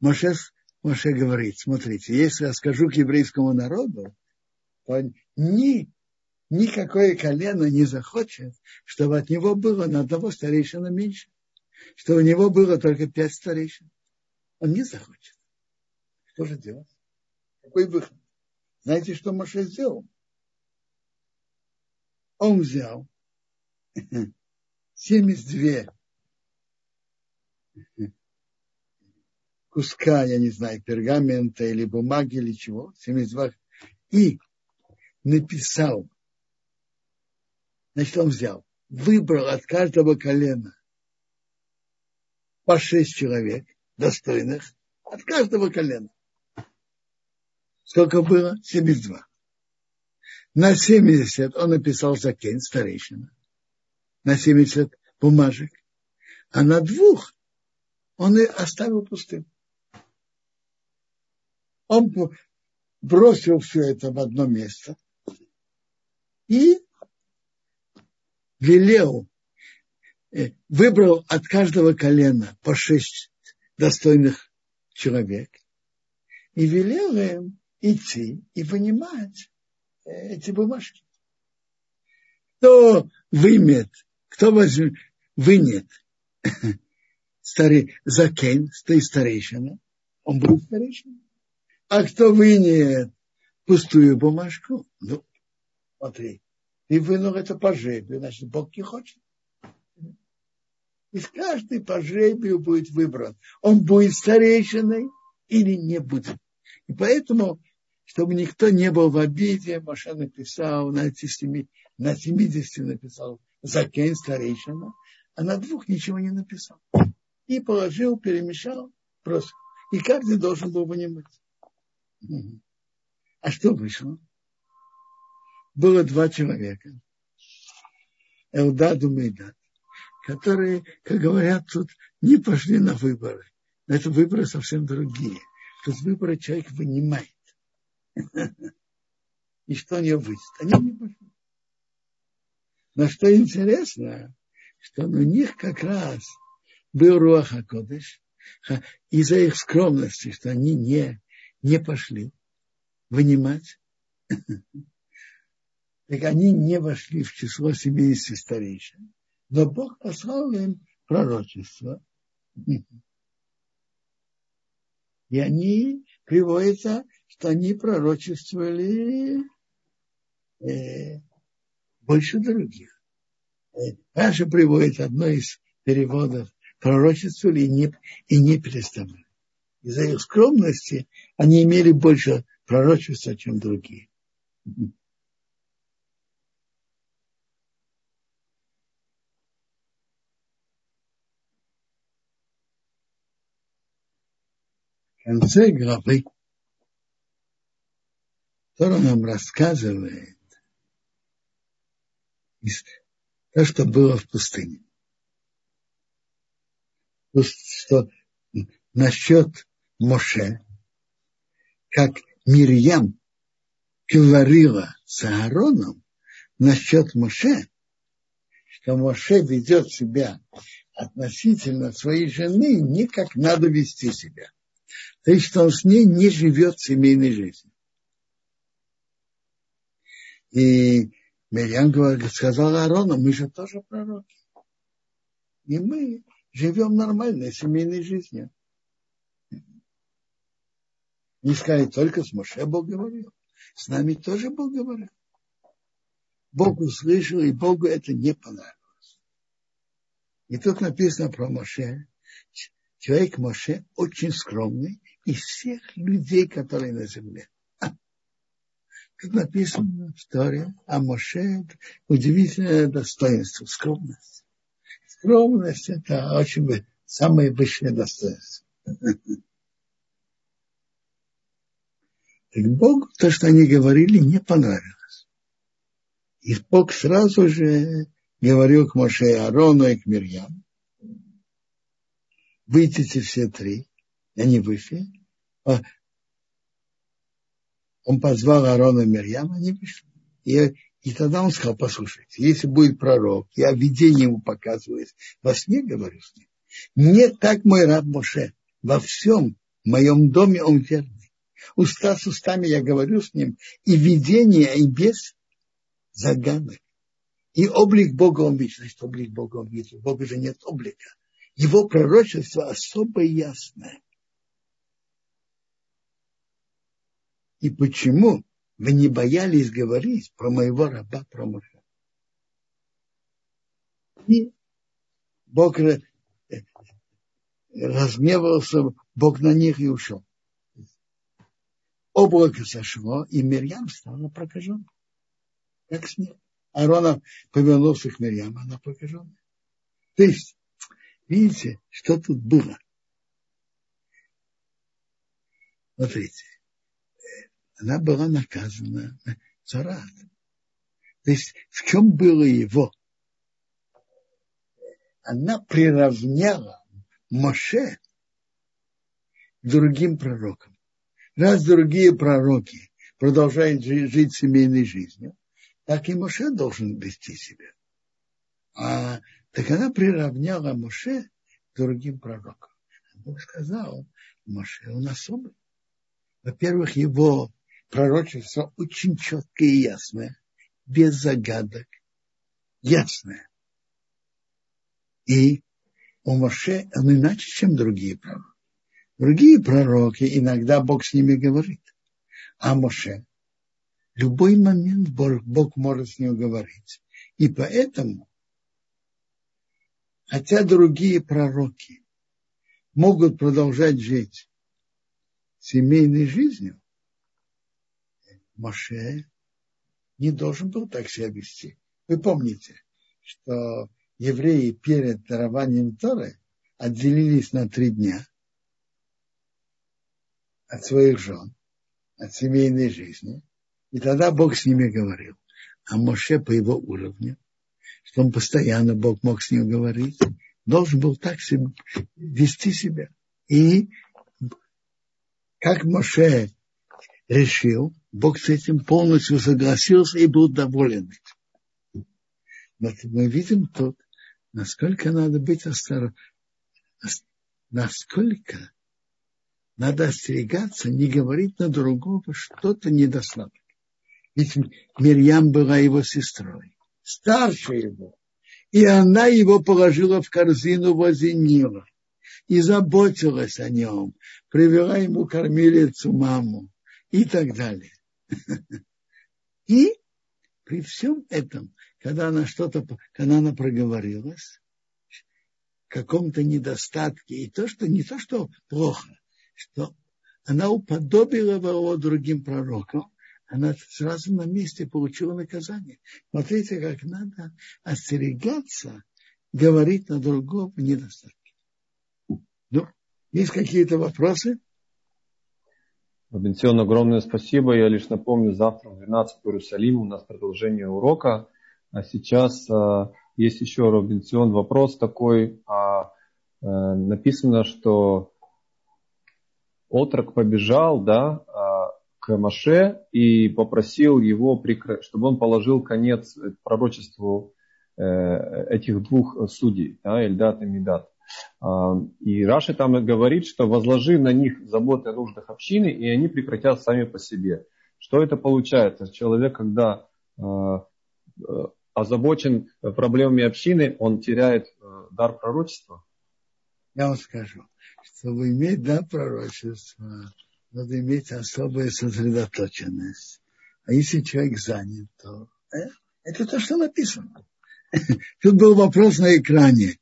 Моше, Моше говорит, смотрите, если я скажу к еврейскому народу, то ни, никакое колено не захочет, чтобы от него было на одного старейшина меньше, что у него было только пять старейшин. Он не захочет. Что же делать? Какой выход? Знаете, что Моше сделал? Он взял 72 куска, я не знаю, пергамента или бумаги или чего, 72, и написал, значит, он взял, выбрал от каждого колена по шесть человек достойных, от каждого колена. Сколько было? 72. На 70 он написал закен, старейшина. На 70 бумажек. А на двух он и оставил пустым. Он бросил все это в одно место и велел, выбрал от каждого колена по шесть достойных человек и велел им идти и вынимать э, эти бумажки. Кто вымет, кто возьмет, вынет старый закен, ты старейшина, он был старейшина. А кто вынет пустую бумажку, ну, Смотри, ты вынул это по жребию, значит, Бог не хочет. Из каждой по жребию будет выбран. Он будет старейшиной или не будет. И поэтому, чтобы никто не был в обиде, Маша написал на, эти семи, на 70 написал Закен старейшина, а на двух ничего не написал. И положил, перемешал просто. И каждый должен был понимать. А что вышло? Было два человека. Элдад и Мейдад которые, как говорят тут, не пошли на выборы. Но это выборы совсем другие. Тут выборы человек вынимает. И что они выйдет? Они не пошли. Но что интересно, что у них как раз был Руаха Кодыш, из-за их скромности, что они не, не пошли вынимать, так они не вошли в число 70 старейшин. Но Бог послал им пророчество. И они приводятся, что они пророчествовали э, больше других. Э, Раша приводит одно из переводов пророчествовали и не, и не переставляли. Из-за их скромности они имели больше пророчества, чем другие. Конце главы, который нам рассказывает то, что было в пустыне. Что насчет Моше, как Мирьям говорила с Аароном насчет Моше, что Моше ведет себя относительно своей жены не как надо вести себя – то что он с ней не живет семейной жизнью. И Мирьям сказала Аарону, мы же тоже пророки. И мы живем нормальной семейной жизнью. Не сказать, только с Моше Бог говорил. С нами тоже Бог говорил. Бог услышал, и Богу это не понравилось. И тут написано про Моше. Человек Моше очень скромный, из всех людей, которые на земле. Тут написано история о Моше, удивительное достоинство, скромность. Скромность – это очень самое высшее достоинство. Так Богу то, что они говорили, не понравилось. И Бог сразу же говорил к Моше Арону и к Мирьям, выйдите все три, они вышли. А он позвал Аарона Мирьям, они вышли. И, и тогда он сказал, послушайте, если будет пророк, я видение ему показываю, во сне говорю с ним. Не так мой раб Моше. Во всем моем доме он верный. Уста с устами я говорю с ним, и видение, и без загадок. И облик Бога он видит. Значит, облик Бога он видит. У Бога же нет облика. Его пророчество особо ясное. И почему вы не боялись говорить про моего раба, про Моше? И Бог разгневался, Бог на них и ушел. Облако сошло, и Мирьям стала прокаженной. Как снег. Арона повернулся к Мирьям, она прокаженная. То есть, видите, что тут было? Смотрите она была наказана царат. То есть в чем было его? Она приравняла Моше другим пророкам. Раз другие пророки продолжают жить семейной жизнью, так и Моше должен вести себя. А, так она приравняла Моше другим пророкам. Бог сказал, Моше он особый. Во-первых, его пророчество очень четкое и ясное, без загадок, ясное. И у Моше он иначе, чем другие пророки. Другие пророки, иногда Бог с ними говорит. А Моше, любой момент Бог, Бог может с ним говорить. И поэтому, хотя другие пророки могут продолжать жить семейной жизнью, Моше не должен был так себя вести. Вы помните, что евреи перед дарованием Торы отделились на три дня от своих жен, от семейной жизни. И тогда Бог с ними говорил. А Моше по его уровню, что он постоянно, Бог мог с ним говорить, должен был так себе, вести себя. И как Моше решил, Бог с этим полностью согласился и был доволен этим. Но мы видим тут, насколько надо быть осторожным, насколько надо остерегаться, не говорить на другого что-то недостаток. Ведь Мирьям была его сестрой, старше его. И она его положила в корзину возле Нила и заботилась о нем, привела ему кормилицу маму и так далее. И при всем этом, когда она что-то, когда она проговорилась, каком-то недостатке, и то, что не то, что плохо, что она уподобила его другим пророкам, она сразу на месте получила наказание. Смотрите, как надо остерегаться говорить на другого недостатке. Ну, есть какие-то вопросы? Бенсион, огромное спасибо. Я лишь напомню, завтра в 12 в Иерусалиме у нас продолжение урока. А сейчас а, есть еще, Робинсион, вопрос такой. А, а, написано, что отрок побежал, да, а, к Маше и попросил его, прекра... чтобы он положил конец пророчеству э, этих двух судей, да, Эльдат и Медат. А, и Раши там говорит, что возложи на них заботы о нуждах общины, и они прекратят сами по себе. Что это получается? Человек, когда а, а, озабочен проблемами общины, он теряет дар пророчества? Я вам скажу, чтобы иметь дар пророчества, надо иметь особую сосредоточенность. А если человек занят, то э, это то, что написано. Тут был вопрос на экране.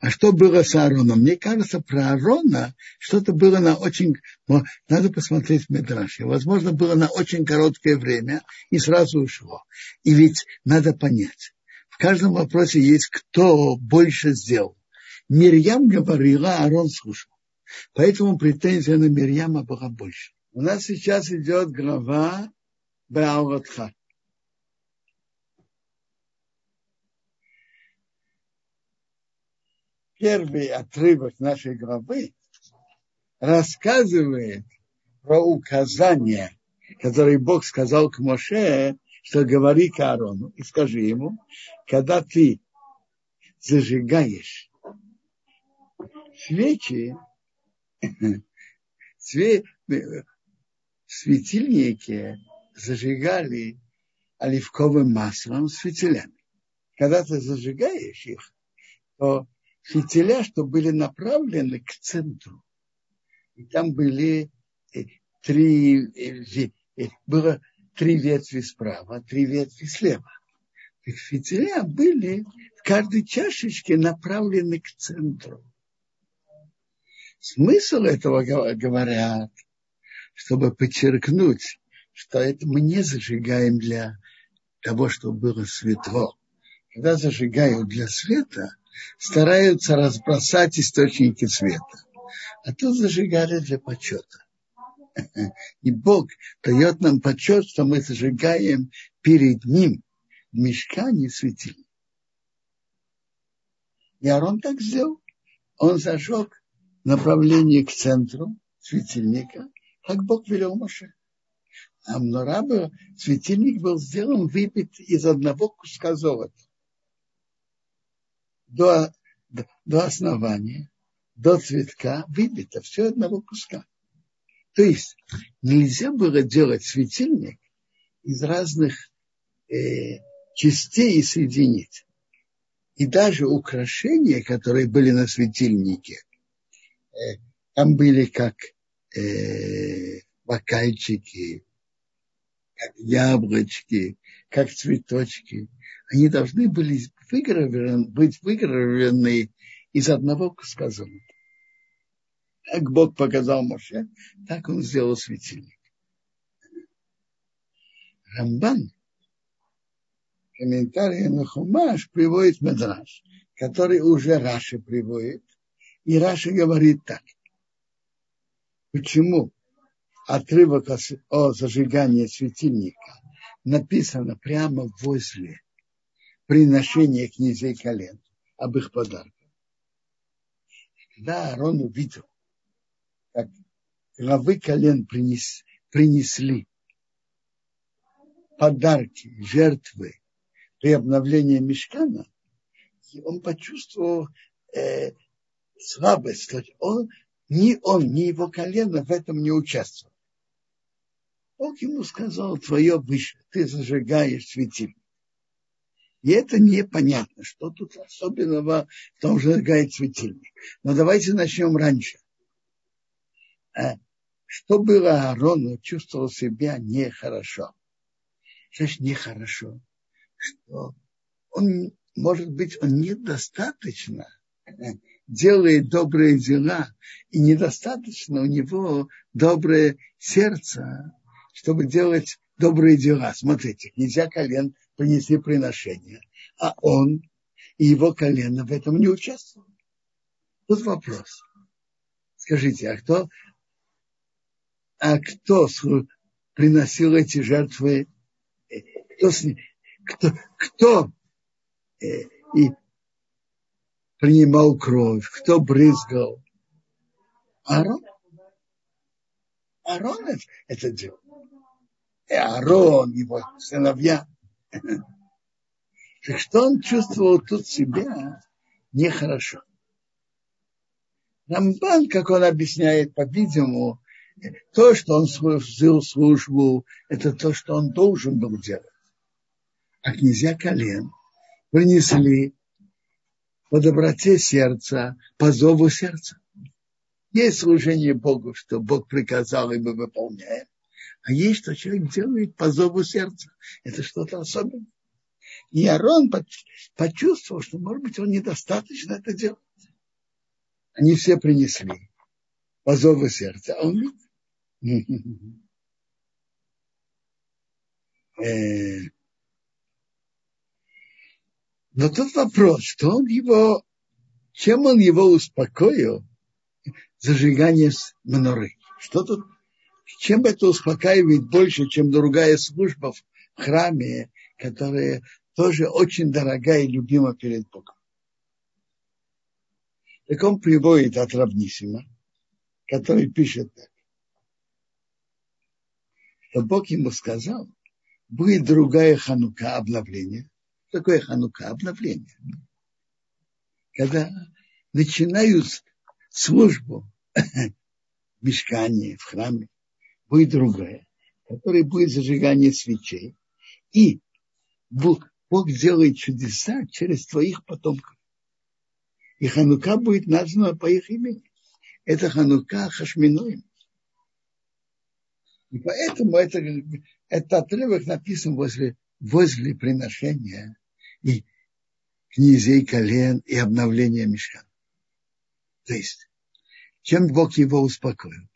А что было с Аароном? Мне кажется, про Аарона что-то было на очень... Надо посмотреть в Медраше. Возможно, было на очень короткое время и сразу ушло. И ведь надо понять. В каждом вопросе есть кто больше сделал. Мирьям говорила, а Аарон слушал. Поэтому претензия на Мирьяма была больше. У нас сейчас идет глава Баалатха. Первый отрывок нашей главы рассказывает про указания, которые Бог сказал к Моше, что говори к Аарону и скажи ему, когда ты зажигаешь свечи, све, светильники зажигали оливковым маслом с. Когда ты зажигаешь их, то фитиля, что были направлены к центру. И там были э, три, э, э, было три ветви справа, три ветви слева. И фитиля были в каждой чашечке направлены к центру. Смысл этого говорят, чтобы подчеркнуть, что это мы не зажигаем для того, чтобы было светло. Когда зажигают для света, стараются разбросать источники света. А тут зажигали для почета. И Бог дает нам почет, что мы зажигаем перед Ним в мешкане светильник. И Арон так сделал. Он зажег направление к центру светильника, как Бог велел Моше. А Мнораба светильник был сделан, выбит из одного куска золота до, до, основания, до цветка выбито все одного куска. То есть нельзя было делать светильник из разных э, частей и соединить. И даже украшения, которые были на светильнике, э, там были как э, бокальчики, как яблочки, как цветочки. Они должны были выгравированы, быть выгравированы из одного куска золота. Как Бог показал Моше, так он сделал светильник. Рамбан комментарий на Хумаш приводит Медраж, который уже Раши приводит. И Раши говорит так. Почему отрывок о зажигании светильника написано прямо возле приношения князей колен об их подарках? Когда Аарон увидел, как главы колен принес, принесли подарки, жертвы при обновлении мешкана, он почувствовал э, слабость. Он, ни он, ни его колено в этом не участвовал. Бог ему сказал, твое выше, ты зажигаешь светильник. И это непонятно, что тут особенного в том, что зажигает светильник. Но давайте начнем раньше. А, что было Аарону, чувствовал себя нехорошо. Значит, нехорошо что он, может быть, он недостаточно делает добрые дела, и недостаточно у него доброе сердце, чтобы делать добрые дела. Смотрите, нельзя колен принесли приношение, а он и его колено в этом не участвовал. Тут вопрос. Скажите, а кто, а кто приносил эти жертвы? Кто, кто, кто э, и принимал кровь, кто брызгал. Аарон. Аарон это делал. И Аарон, его сыновья. Так что он чувствовал тут себя нехорошо. Рамбан, как он объясняет, по-видимому, то, что он служил службу, это то, что он должен был делать а князья колен принесли по доброте сердца, по зову сердца. Есть служение Богу, что Бог приказал, и мы выполняем. А есть, что человек делает по зову сердца. Это что-то особенное. И Арон почувствовал, что, может быть, он недостаточно это делает. Они все принесли по зову сердца, а он э, но тут вопрос, что он его, чем он его успокоил? Зажигание маноры. Что тут, чем это успокаивает больше, чем другая служба в храме, которая тоже очень дорогая и любима перед Богом. Так он приводит от Равнисима, который пишет так, что Бог ему сказал, будет другая ханука обновления, такое ханука? Обновление. Когда начинают службу в мешкании, в храме, будет другое, которое будет зажигание свечей. И Бог, делает чудеса через твоих потомков. И Ханука будет названа по их имени. Это Ханука Хашминоим. И поэтому это, этот отрывок написан возле, возле приношения и князей колен и обновления мешка. То есть, чем Бог его успокоил?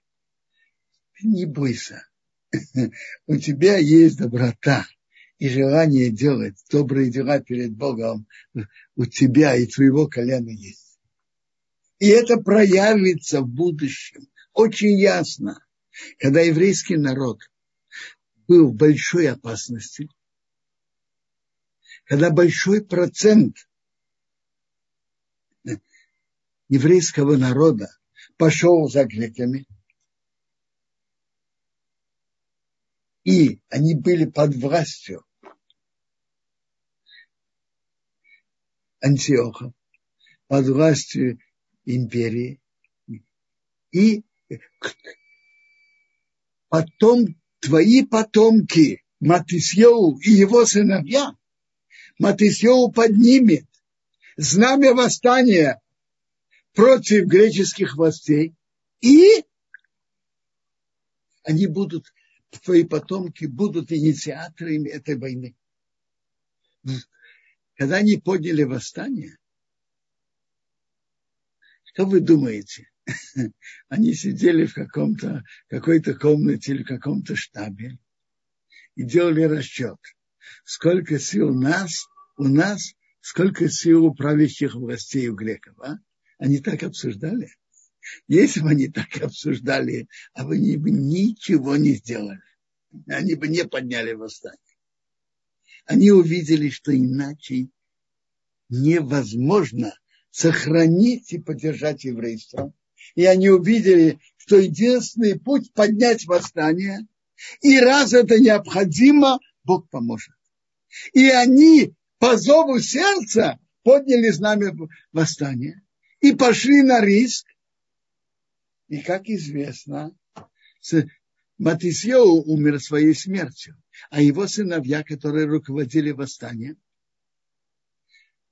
Не бойся. У тебя есть доброта и желание делать добрые дела перед Богом. У тебя и твоего колена есть. И это проявится в будущем очень ясно, когда еврейский народ был в большой опасности – когда большой процент еврейского народа пошел за греками, и они были под властью. Антиоха, под властью империи, и потом твои потомки, Матисьеу и его сыновья, Матисьеву поднимет знамя восстания против греческих властей, и они будут твои потомки будут инициаторами этой войны. Когда они подняли восстание, что вы думаете? Они сидели в каком-то, какой-то комнате или в каком-то штабе и делали расчет, сколько сил у нас, у нас, сколько сил у правящих властей у греков. А? Они так обсуждали. Если бы они так обсуждали, а они бы ничего не сделали, они бы не подняли восстание. Они увидели, что иначе невозможно сохранить и поддержать еврейство. И они увидели, что единственный путь поднять восстание, и раз это необходимо, Бог поможет. И они по зову сердца подняли знамя восстания и пошли на риск. И, как известно, Матисьеу умер своей смертью, а его сыновья, которые руководили восстанием,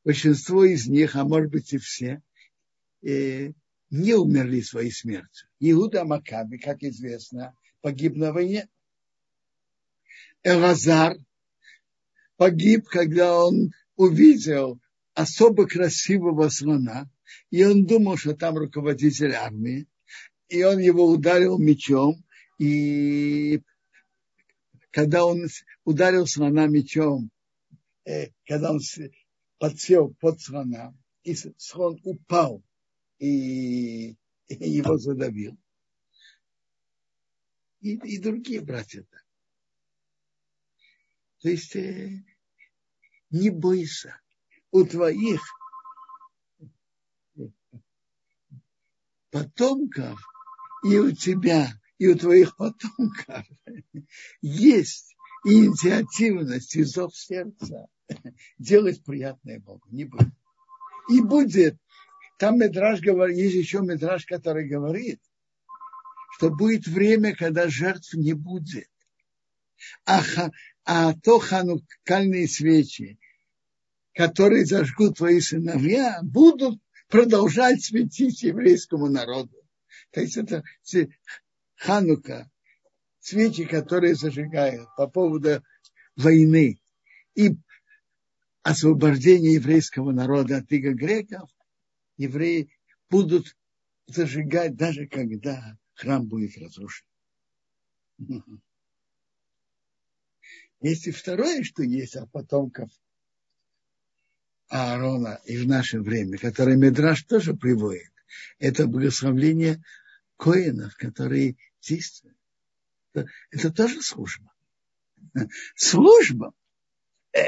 большинство из них, а может быть и все, э, не умерли своей смертью. Иуда Макаби, как известно, погиб на войне. Элазар погиб, когда он увидел особо красивого слона, и он думал, что там руководитель армии, и он его ударил мечом, и когда он ударил слона мечом, э, когда он подсел под слона, и слон упал, и, и его задавил. И, и другие братья так. То есть э, не бойся, у твоих потомков и у тебя, и у твоих потомков есть инициативность и зов сердца делать приятное Богу. Не будет. И будет, там Медраж говорит, есть еще Медраж, который говорит, что будет время, когда жертв не будет. А, а то ханукальные свечи, которые зажгут твои сыновья, будут продолжать светить еврейскому народу. То есть это ханука, свечи, которые зажигают по поводу войны и освобождения еврейского народа от иго греков, евреи будут зажигать даже когда храм будет разрушен. Есть и второе, что есть от потомков Аарона и в наше время, которое Медраж тоже приводит. Это благословление коинов, которые действуют. Это, это тоже служба. Служба. Э,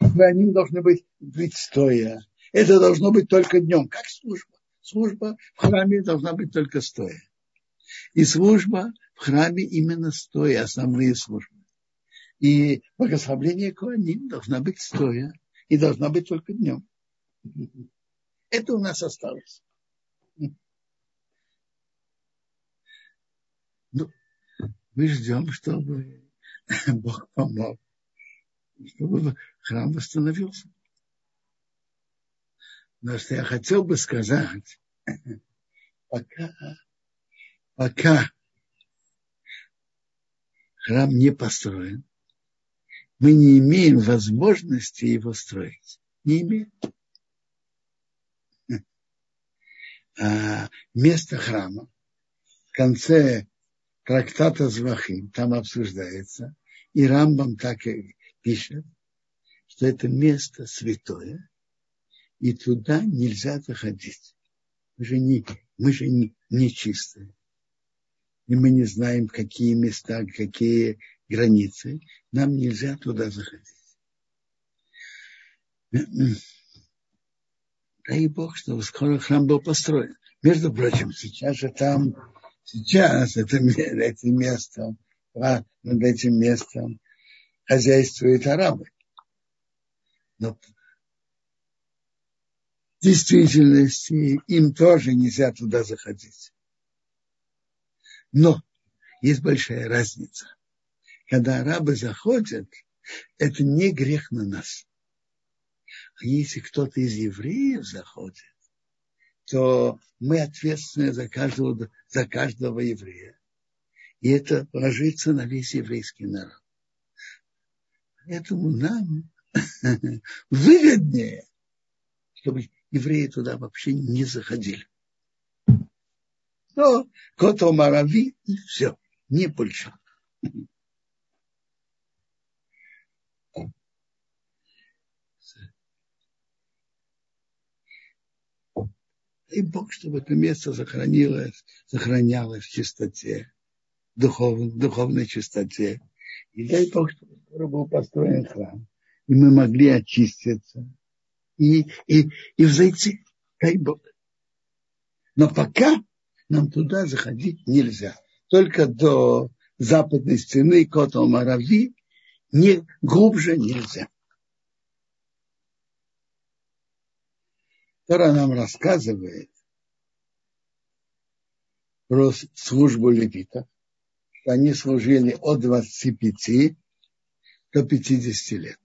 они должны быть, быть стоя. Это должно быть только днем. Как служба? Служба в храме должна быть только стоя. И служба в храме именно стоя, основные службы. И благословление Коаним должна быть стоя и должна быть только днем. Это у нас осталось. Ну, мы ждем, чтобы Бог помог, чтобы храм восстановился. Но что я хотел бы сказать, пока, пока храм не построен, мы не имеем возможности его строить. Не имеем. А место храма в конце трактата Звахим, там обсуждается, и Рамбам так и пишет, что это место святое, и туда нельзя заходить. Мы же не, мы же не, не чистые. И мы не знаем, какие места, какие границы, нам нельзя туда заходить. Дай Бог, чтобы скоро храм был построен. Между прочим, сейчас же там, сейчас это, это место, над этим местом хозяйствуют арабы. Но в действительности им тоже нельзя туда заходить. Но есть большая разница когда арабы заходят, это не грех на нас. А если кто-то из евреев заходит, то мы ответственны за каждого, за каждого еврея. И это ложится на весь еврейский народ. Поэтому нам выгоднее, чтобы евреи туда вообще не заходили. Но Кото Марави и все, не больше. И Бог, чтобы это место сохранилось, сохранялось в чистоте, духовной, духовной чистоте. И дай Бог, чтобы скоро был построен храм. И мы могли очиститься и, и, и взойти. Дай Бог. Но пока нам туда заходить нельзя. Только до западной стены Кота Марави не, глубже нельзя. Тора нам рассказывает про службу левитов, что они служили от 25 до 50 лет.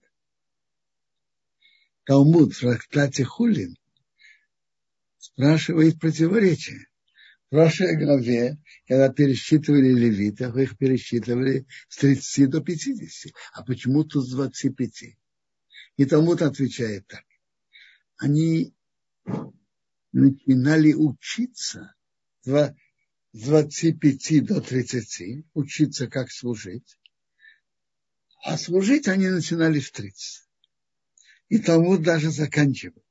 Талмуд в трактате Хулин спрашивает противоречие. В прошлой главе, когда пересчитывали левитов, их пересчитывали с 30 до 50. А почему тут с 25? И Талмуд отвечает так. Они начинали учиться с 25 до 30, учиться, как служить. А служить они начинали в 30. И тому даже заканчивал.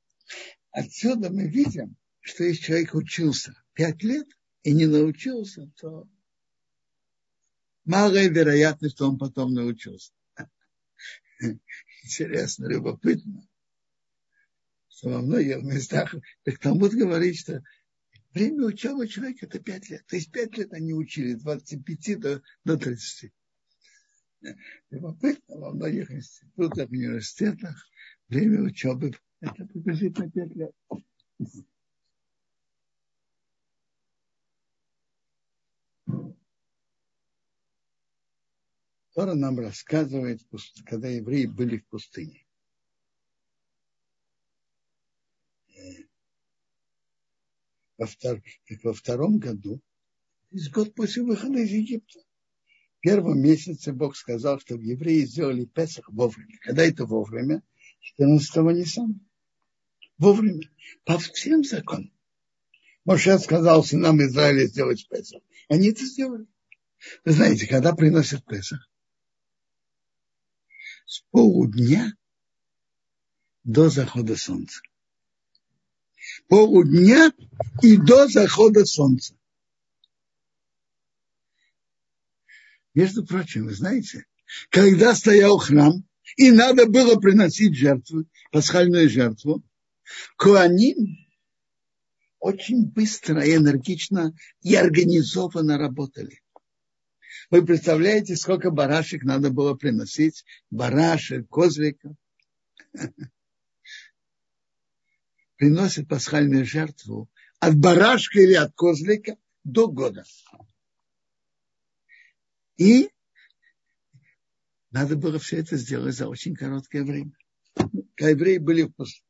Отсюда мы видим, что если человек учился 5 лет и не научился, то малая вероятность, что он потом научился. Интересно, любопытно что во многих местах так Талмуд говорит, что время учебы человека это 5 лет. То есть 5 лет они учили, 25 до, до 30. Любопытно, во многих институтах, университетах время учебы это приблизительно 5 лет. Тора нам рассказывает, когда евреи были в пустыне. Во, втор, во втором году, из год после выхода из Египта. В первом месяце Бог сказал, чтобы евреи сделали Песах вовремя. Когда это вовремя? 14-го Ниссана. Вовремя. По всем законам. Моше сказал сынам Израиля сделать Песах. Они это сделали. Вы знаете, когда приносят Песах? С полудня до захода солнца полудня и до захода солнца. Между прочим, вы знаете, когда стоял храм, и надо было приносить жертву, пасхальную жертву, Куаним очень быстро и энергично и организованно работали. Вы представляете, сколько барашек надо было приносить? Барашек, козликов приносит пасхальную жертву от барашка или от козлика до года. И надо было все это сделать за очень короткое время. Когда евреи были в пустыне,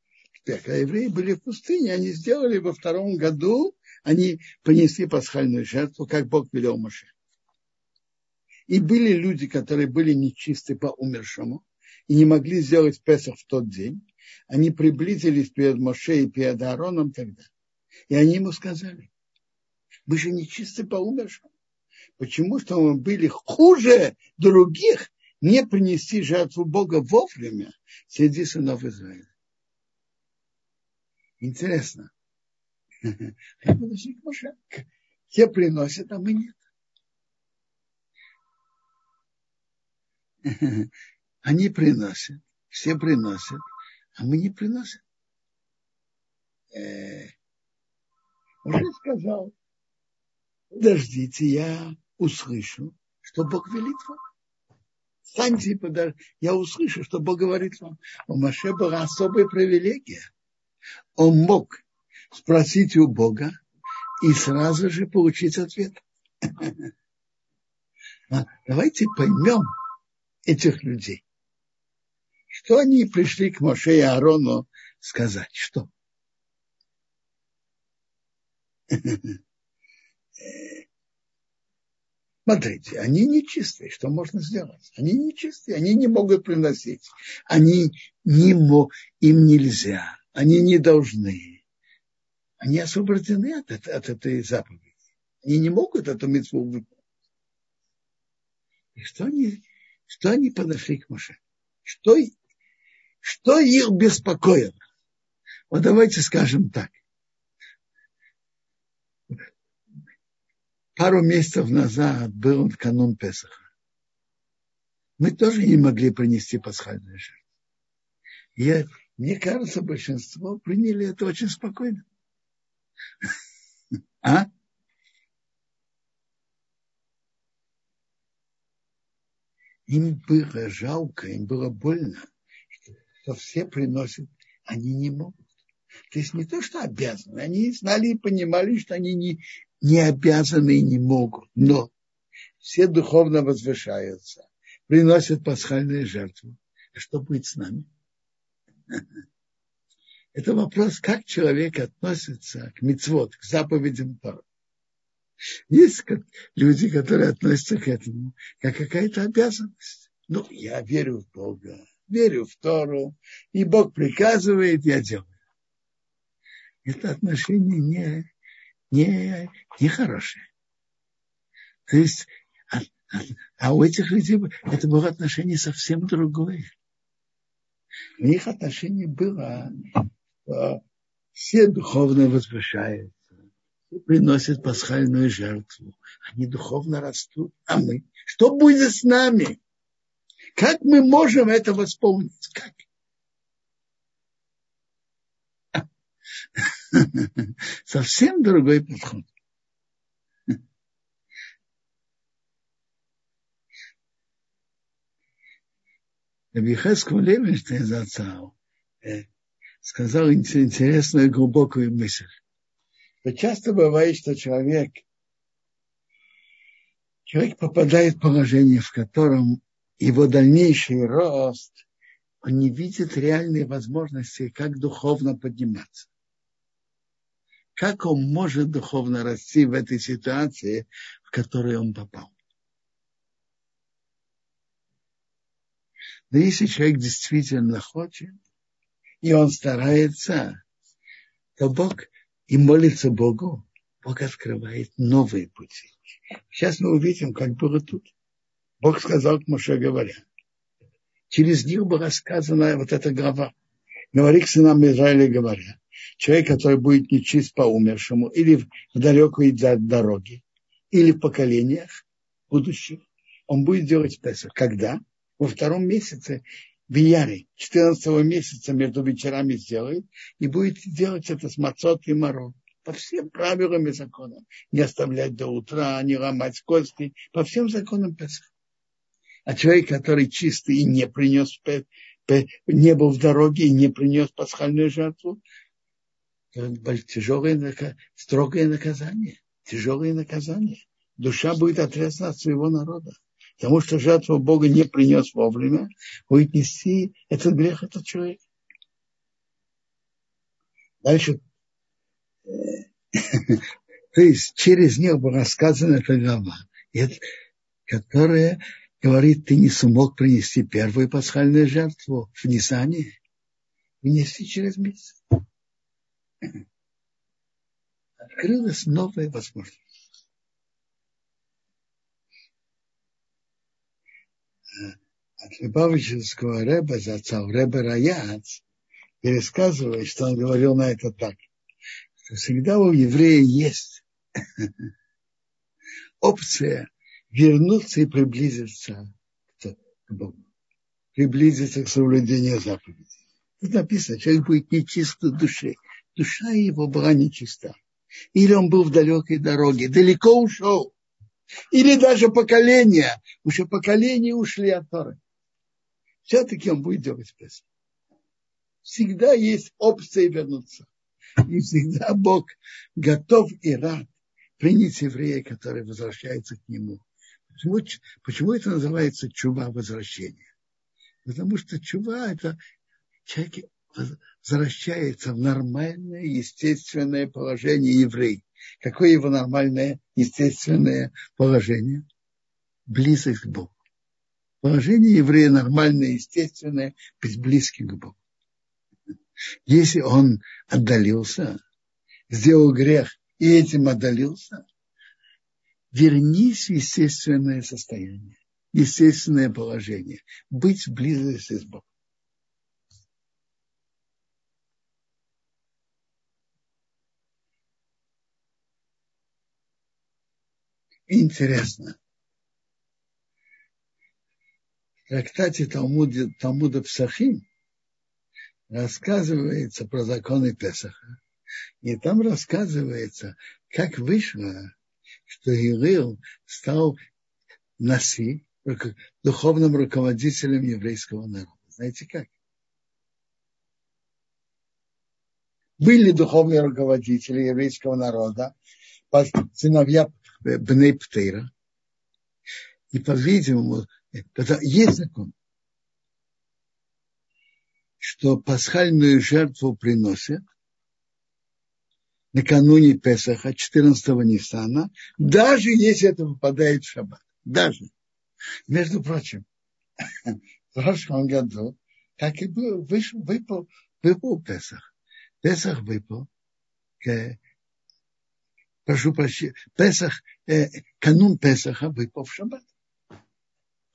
когда евреи были в пустыне, они сделали во втором году, они принесли пасхальную жертву, как Бог велел Моше. И были люди, которые были нечисты по умершему и не могли сделать Песах в тот день они приблизились перед Моше и перед Аароном тогда. И они ему сказали, вы же не чисты по умершим. Почему что мы были хуже других не принести жертву Бога вовремя среди сынов Израиля? Интересно. Подошли к Моше. Те приносят, а мы нет. Они приносят, все приносят, а мы не приносим. Э, уже сказал, подождите, я услышу, что Бог велит вам. Станьте и подождите, я услышу, что Бог говорит вам. У Маше была особая привилегия. Он мог спросить у Бога и сразу же получить ответ. А давайте поймем этих людей. Что они пришли к Моше и Аарону сказать? Что? Смотрите, они нечистые, что можно сделать? Они нечистые, они не могут приносить. Они не мо, им нельзя, они не должны. Они освобождены от, от этой заповеди. Они не могут эту митцву выполнить. И что они, что они подошли к Моше? Что, что их беспокоило? Вот давайте скажем так. Пару месяцев назад был канун Песаха. Мы тоже не могли принести пасхальную жертву. Я, мне кажется, большинство приняли это очень спокойно. А? Им было жалко, им было больно, что все приносят, они не могут. То есть не то, что обязаны, они знали и понимали, что они не, не обязаны и не могут, но все духовно возвышаются, приносят пасхальные жертвы. А что будет с нами? Это вопрос, как человек относится к мицвод, к заповедям Тора. Есть люди, которые относятся к этому как какая-то обязанность. Ну, я верю в Бога, верю в Тору, и Бог приказывает, я делаю. Это отношение не, не, не хорошее. То есть, а, а, а у этих людей это было отношение совсем другое. У них отношение было, что все духовно возвышаются приносят пасхальную жертву. Они духовно растут. А мы? Что будет с нами? Как мы можем это восполнить? Как? Совсем другой подход. Рабихескому Левинштейн зацал э, сказал интересную глубокую мысль то часто бывает, что человек, человек попадает в положение, в котором его дальнейший рост, он не видит реальной возможности, как духовно подниматься. Как он может духовно расти в этой ситуации, в которой он попал? Но если человек действительно хочет, и он старается, то Бог и молится Богу, Бог открывает новые пути. Сейчас мы увидим, как было тут. Бог сказал к Моше, говоря, через них была сказана вот эта глава. Говори к сынам Израиля, говоря, человек, который будет нечист по умершему, или в далекой дороге, или в поколениях будущих, он будет делать Песах. Когда? Во втором месяце в Яре, 14 месяца между вечерами сделает, и будет делать это с мацот и мором. По всем правилам и законам. Не оставлять до утра, не ломать кости. По всем законам Песах. А человек, который чистый и не принес, не был в дороге и не принес пасхальную жертву, тяжелое, строгое наказание. Тяжелое наказание. Душа будет отрезана от своего народа. Потому что жертву Бога не принес вовремя, будет нести этот грех этот человек. Дальше. То есть через них была сказана эта глава, которая говорит, ты не смог принести первую пасхальную жертву в Нисане, принести через месяц. Открылась новая возможность. от Любавичевского Рэба, зацал Рэба Раяц, пересказывает, что он говорил на это так, что всегда у еврея есть опция вернуться и приблизиться к Богу, приблизиться к соблюдению заповедей. Тут написано, человек будет нечист в. Душа его была нечиста. Или он был в далекой дороге, далеко ушел. Или даже поколения, уже поколения ушли от Торы все-таки он будет делать Песах. Всегда есть опция вернуться. И всегда Бог готов и рад принять еврея, который возвращается к нему. Почему, почему это называется чува возвращения? Потому что чува – это человек возвращается в нормальное, естественное положение еврей. Какое его нормальное, естественное положение? близость к Богу. Положение еврея нормальное, естественное, быть близким к Богу. Если он отдалился, сделал грех и этим отдалился, вернись в естественное состояние, естественное положение, быть в близости с Богом. Интересно. В трактате Талмуда, Талмуда Псахим рассказывается про законы Песаха. И там рассказывается, как вышло, что Илил стал Наси, духовным руководителем еврейского народа. Знаете как? Были духовные руководители еврейского народа, сыновья Бней Птейра. И, по-видимому, есть закон, что пасхальную жертву приносят накануне Песаха, 14 Ниссана, даже если это выпадает в шаббат. Даже. Между прочим, в прошлом году, как и был, вышел, выпал, выпал Песах. Песах выпал, к, прошу прощения, Песах, э, канун Песаха выпал в шаббат.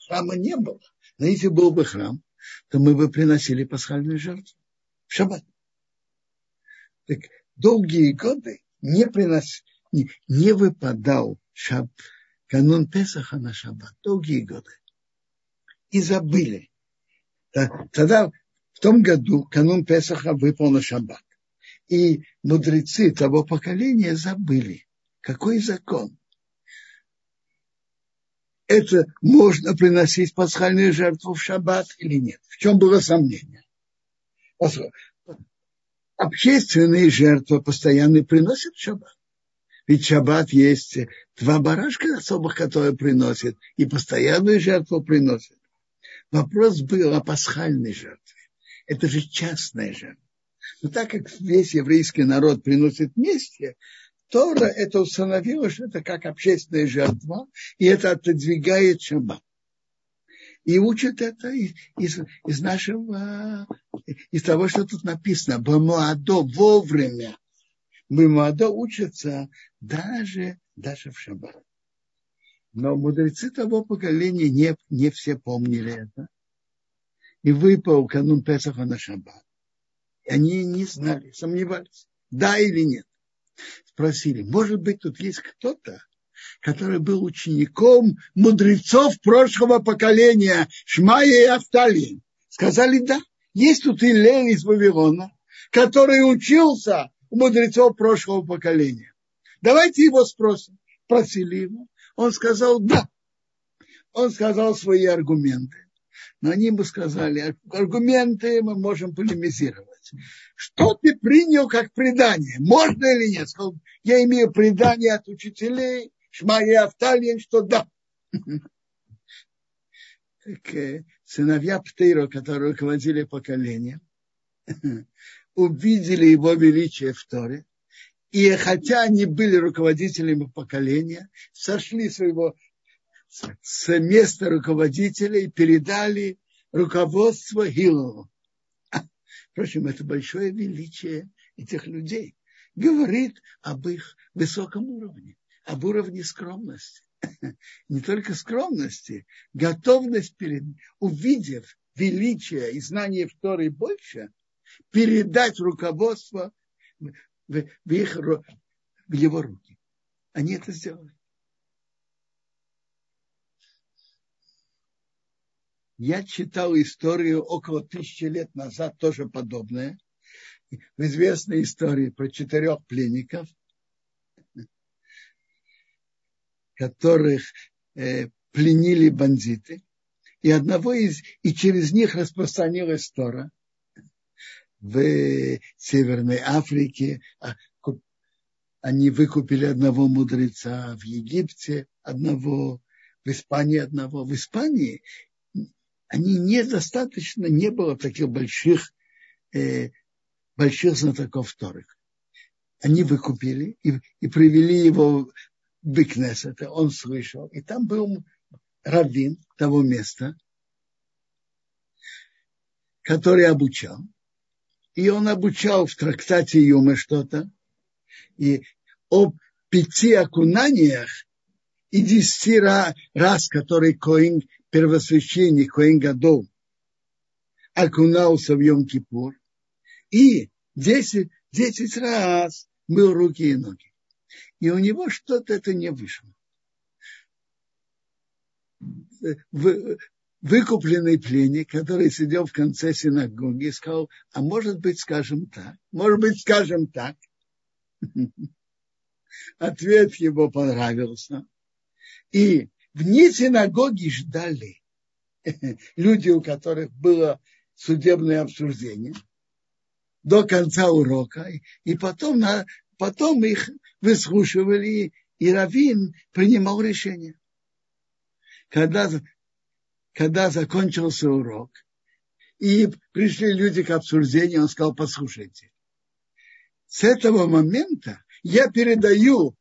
Храма не было. Но если был бы храм, то мы бы приносили пасхальную жертву в шаббат. Так долгие годы не, принос, не, не выпадал шаб, канун Песаха на шаббат. Долгие годы. И забыли. Тогда в том году канун Песаха выпал на шаббат. И мудрецы того поколения забыли, какой закон. Это можно приносить пасхальную жертву в шаббат или нет? В чем было сомнение? Общественные жертвы постоянно приносят в шаббат. Ведь шаббат есть два барашка особых, которые приносят, и постоянную жертву приносят. Вопрос был о пасхальной жертве. Это же частная жертва. Но так как весь еврейский народ приносит вместе, Тора это установила, что это как общественная жертва, и это отодвигает шаббат. И учат это из, из, нашего, из того, что тут написано. Бамуадо вовремя. Бамуадо учатся даже, даже в шаббат. Но мудрецы того поколения не, не все помнили это. И выпал канун Песаха на шаббат. И они не знали, сомневались, да или нет. Спросили, может быть, тут есть кто-то, который был учеником мудрецов прошлого поколения Шмая и Авталии. Сказали, да, есть тут Илель из Вавилона, который учился у мудрецов прошлого поколения. Давайте его спросим. Просили его. Он сказал, да. Он сказал свои аргументы. Но они бы сказали, аргументы мы можем полемизировать. Что ты принял как предание? Можно или нет? Сказал, я имею предание от учителей, Шма и что да. Так, э, сыновья Птейро, которые руководили поколением, увидели его величие в Торе, и хотя они были руководителями поколения, сошли своего с места руководителя и передали руководство Гилову. Впрочем, это большое величие этих людей. Говорит об их высоком уровне об уровне скромности. Не только скромности, готовность, перед, увидев величие и знание в больше, передать руководство в, в, их, в его руки. Они это сделали. Я читал историю около тысячи лет назад, тоже подобное, в известной истории про четырех пленников, которых э, пленили бандиты, и одного из, и через них распространилась Тора в Северной Африке. А, они выкупили одного мудреца в Египте, одного в Испании, одного в Испании. Они недостаточно, не было таких больших, э, больших знатоков Торы. Они выкупили и, и привели его Бикнесета, он слышал, и там был раввин того места, который обучал. И он обучал в трактате Юмы что-то. И об пяти окунаниях и десяти раз, который Коин, первосвященник Коин Гадол, окунался в Йом-Кипур. И десять, десять раз мыл руки и ноги. И у него что-то это не вышло. Выкупленный пленник, который сидел в конце синагоги, сказал, а может быть, скажем так, может быть, скажем так. Ответ его понравился. И вне синагоги ждали люди, у которых было судебное обсуждение до конца урока, и потом, на, потом их выслушивали, и Равин принимал решение. Когда, когда закончился урок, и пришли люди к обсуждению, он сказал, послушайте, с этого момента я передаю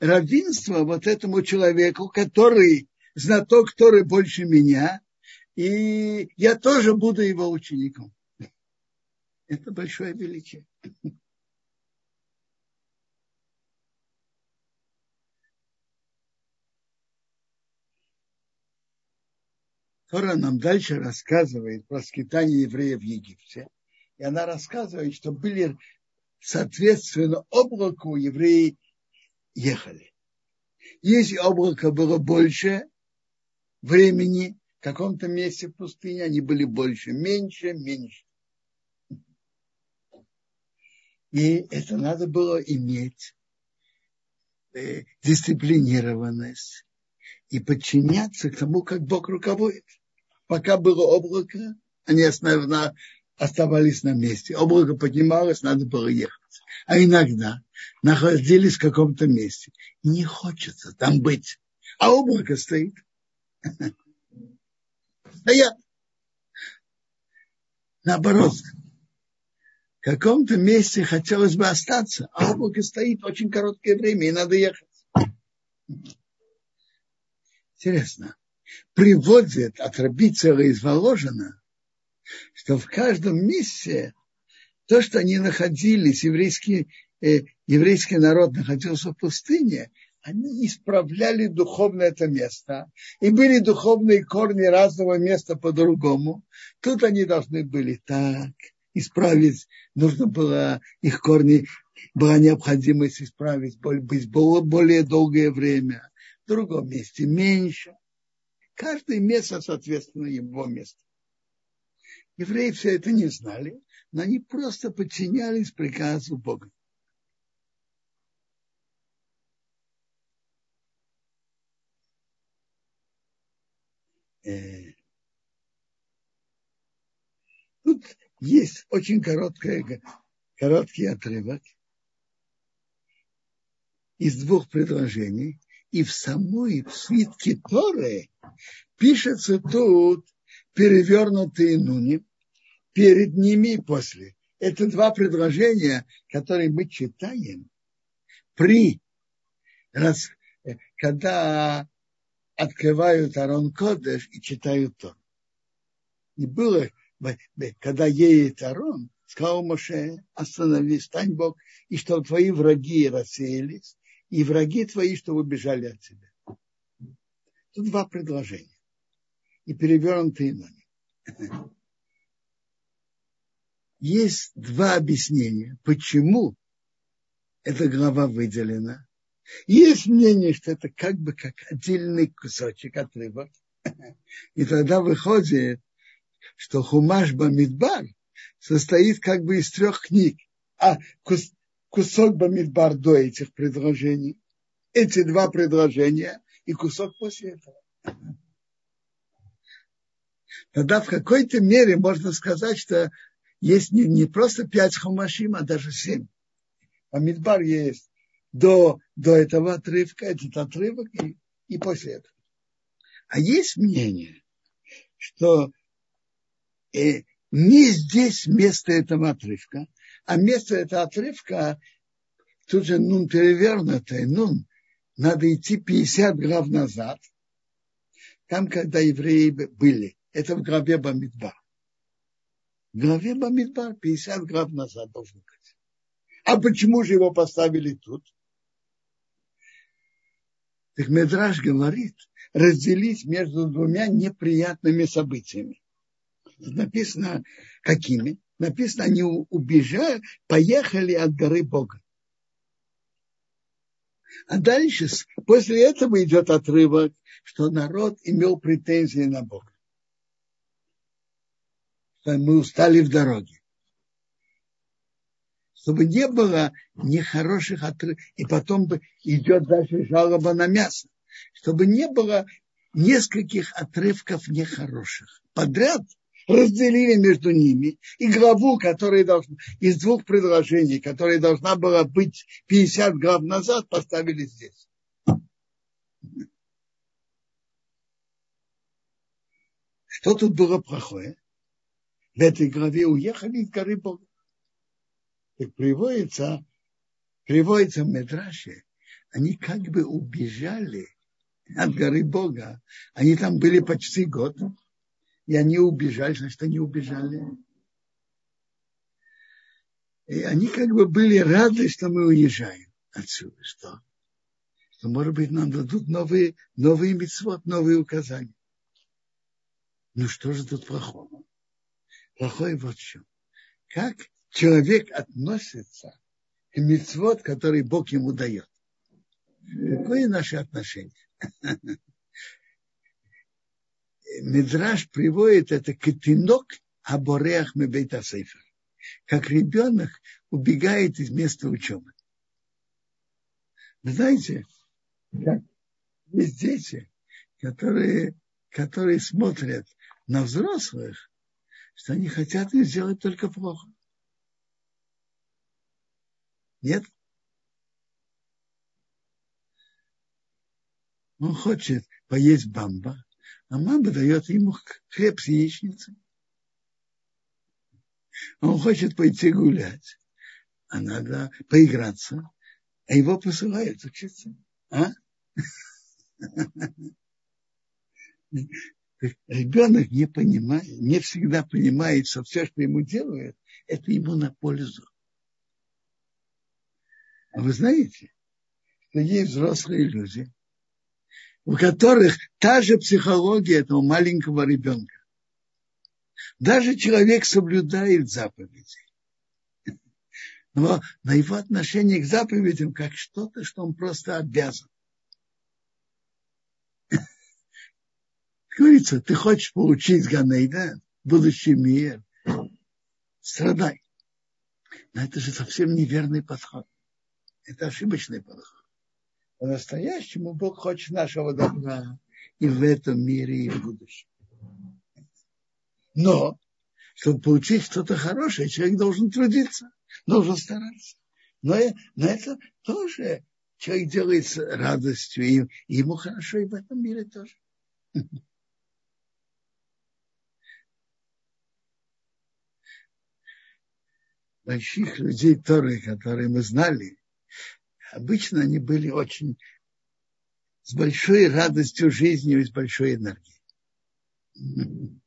равенство вот этому человеку, который знаток, который больше меня, и я тоже буду его учеником. Это большое величие. Тора нам дальше рассказывает про скитание евреев в Египте. И она рассказывает, что были соответственно облаку евреи ехали. Если облако было больше времени, в каком-то месте в пустыне они были больше, меньше, меньше. И это надо было иметь э, дисциплинированность и подчиняться тому, как Бог руководит. Пока было облако, они основно оставались на месте. Облако поднималось, надо было ехать. А иногда находились в каком-то месте. Не хочется там быть. А облако стоит. Стоят. Наоборот, в каком-то месте хотелось бы остаться, а облако стоит очень короткое время, и надо ехать. Интересно. Приводит от Рабицера из Воложина, что в каждом месте то, что они находились, еврейский, э, еврейский народ находился в пустыне, они исправляли духовно это место. И были духовные корни разного места по-другому. Тут они должны были так исправить. Нужно было их корни, была необходимость исправить, быть более долгое время. В другом месте меньше. Каждое место, соответственно, его место. Евреи все это не знали, но они просто подчинялись приказу Бога. Э, тут есть очень короткое, короткий отрывок из двух предложений, и в самой в свитке Торы пишется тут перевернутые нуни перед ними и после. Это два предложения, которые мы читаем при раз, когда открывают Арон Кодеш и читают то. И было, когда едет Арон, сказал Моше, остановись, стань Бог, и чтобы твои враги рассеялись, и враги твои, чтобы бежали от тебя. Тут два предложения. И перевернутые ноги. Есть два объяснения, почему эта глава выделена. Есть мнение, что это как бы как отдельный кусочек отрывок. И тогда выходит, что Хумаш Бамидбар состоит как бы из трех книг. А кусок Бамидбар до этих предложений. Эти два предложения и кусок после этого. Тогда в какой-то мере можно сказать, что есть не, не просто пять хумашим, а даже семь. А Мидбар есть до, до этого отрывка, этот отрывок и, и после этого. А есть мнение, что э, не здесь место этого отрывка, а место этого отрывка, тут же нун перевернутый, нун, надо идти 50 глав назад, там, когда евреи были. Это в главе Бамидбар. В главе Бамидбар 50 глав назад должен быть. А почему же его поставили тут? Так Медраж говорит, разделить между двумя неприятными событиями. Написано, какими? Написано, они убежали, поехали от горы Бога. А дальше, после этого идет отрывок, что народ имел претензии на Бога. Что мы устали в дороге. Чтобы не было нехороших отрывков. И потом идет дальше жалоба на мясо. Чтобы не было нескольких отрывков нехороших. Подряд разделили между ними и главу, которая должна, из двух предложений, которая должна была быть 50 глав назад, поставили здесь. Что тут было плохое? В этой главе уехали из горы Бога. Так приводится, приводится в Медраше, они как бы убежали от горы Бога. Они там были почти год и они убежали, значит, они убежали. И они как бы были рады, что мы уезжаем отсюда, что, что может быть, нам дадут новые, новые митцвот, новые указания. Ну что же тут плохого? Плохое вот в чем. Как человек относится к митцвот, который Бог ему дает. Какое наше отношение? Мидраш приводит это катинок абореах мебейта сейфер. Как ребенок убегает из места учебы. Вы знаете, есть дети, которые, которые смотрят на взрослых, что они хотят им сделать только плохо. Нет? Он хочет поесть бамба, а мама дает ему хлеб с яичницей. Он хочет пойти гулять, а надо поиграться, а его посылают учиться. А? Ребенок не понимает, не всегда понимает, что все, что ему делают, это ему на пользу. А вы знаете, что есть взрослые люди, у которых та же психология этого маленького ребенка. Даже человек соблюдает заповеди. Но на его отношение к заповедям как что-то, что он просто обязан. Говорится, ты хочешь получить Ганейда, будущий мир, страдай. Но это же совсем неверный подход. Это ошибочный подход. По-настоящему Бог хочет нашего добра и в этом мире, и в будущем. Но, чтобы получить что-то хорошее, человек должен трудиться, должен стараться. Но, но это тоже человек делает с радостью, и ему хорошо и в этом мире тоже. Больших людей Торы, которые мы знали, обычно они были очень с большой радостью жизни и с большой энергией.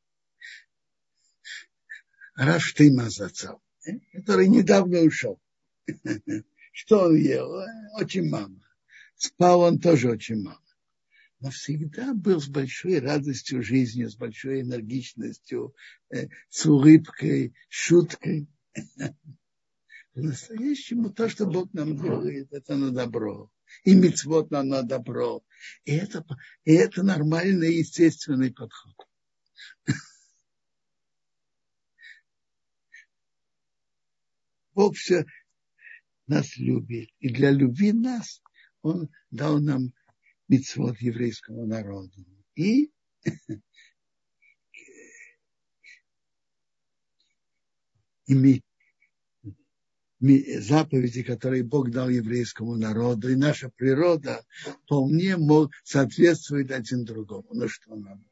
Раштыма зацал, который недавно ушел. Что он ел? Очень мало. Спал он тоже очень мало. Но всегда был с большой радостью жизни, с большой энергичностью, э, с улыбкой, шуткой. По-настоящему то, что Бог нам делает, это на добро. И мецвод нам на добро. И это, и это нормальный, естественный подход. Бог все нас любит. И для любви нас Он дал нам мецвод еврейскому народу. И и заповеди, которые Бог дал еврейскому народу, и наша природа вполне мог, соответствует один другому. Ну что надо?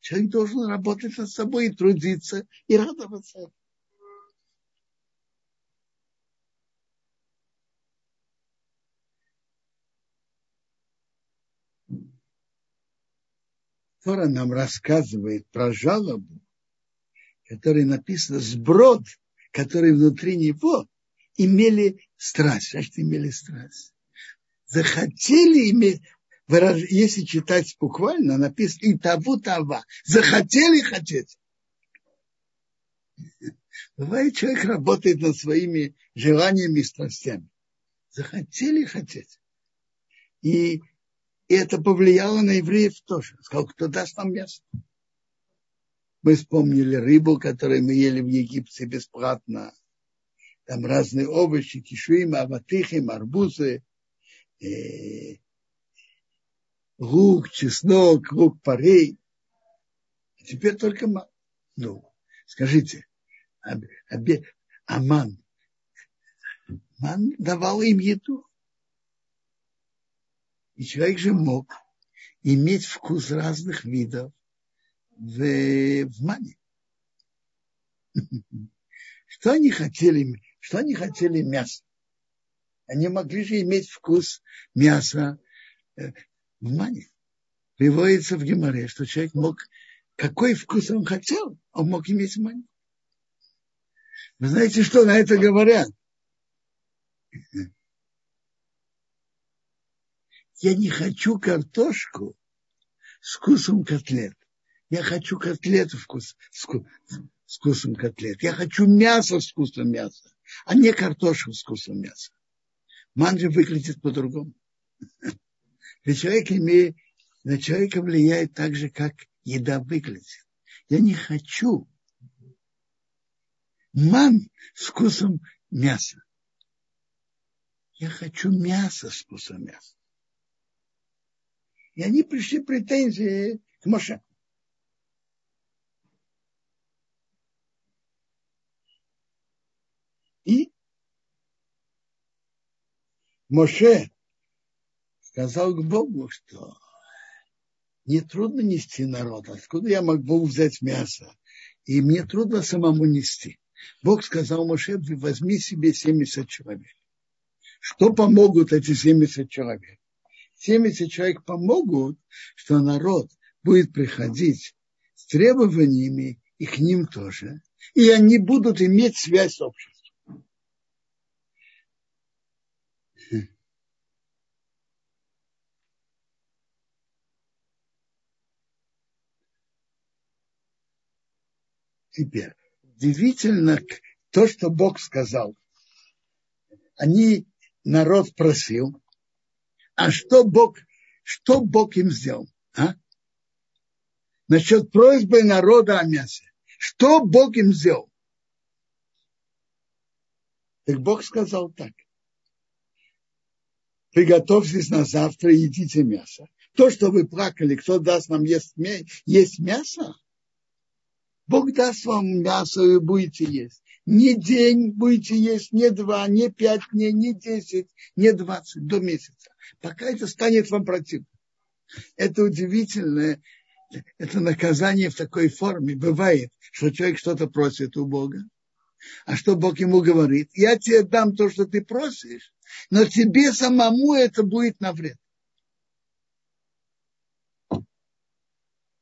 Человек должен работать над собой и трудиться, и радоваться. Тора нам рассказывает про жалобу, которая написана сброд, который внутри него имели страсть. Значит, имели страсть. Захотели иметь, если читать буквально, написано и того того. Захотели хотеть. Бывает, человек работает над своими желаниями и страстями. Захотели хотеть. И это повлияло на евреев тоже. Сказал, кто даст нам мясо. Мы вспомнили рыбу, которую мы ели в Египте бесплатно. Там разные овощи, кишуим, аватыхим, арбузы, э, лук, чеснок, лук парей. Теперь только ман. Ну, скажите, обе, Аман, Ман давал им еду. И человек же мог иметь вкус разных видов в, в мане. Что они хотели? Что они хотели мясо? Они могли же иметь вкус мяса э, в мане. Приводится в Геморе, что человек мог, какой вкус он хотел, он мог иметь в мане. Вы знаете, что на это говорят? Я не хочу картошку с вкусом котлет. Я хочу котлету вкус, с вкусом котлет. Я хочу мясо с вкусом мяса, а не картошку с вкусом мяса. Манджи выглядит по-другому. Для человека имеет, на человека влияет так же, как еда выглядит. Я не хочу ман с вкусом мяса. Я хочу мясо с вкусом мяса. И они пришли претензии к Моше. И Моше сказал к Богу, что не трудно нести народ. Откуда я могу взять мясо? И мне трудно самому нести. Бог сказал Моше, возьми себе 70 человек. Что помогут эти 70 человек? 70 человек помогут, что народ будет приходить с требованиями и к ним тоже. И они будут иметь связь с обществом. Теперь, удивительно то, что Бог сказал. Они, народ просил, а что Бог, что Бог им сделал? А? Насчет просьбы народа о мясе. Что Бог им сделал? Так Бог сказал так. Приготовьтесь на завтра и едите мясо. То, что вы плакали, кто даст нам есть, есть мясо, Бог даст вам мясо, и будете есть. Не день будете есть, не два, не пять дней, не десять, не двадцать, до месяца. Пока это станет вам противно. Это удивительное, это наказание в такой форме. Бывает, что человек что-то просит у Бога, а что Бог ему говорит? Я тебе дам то, что ты просишь, но тебе самому это будет на вред.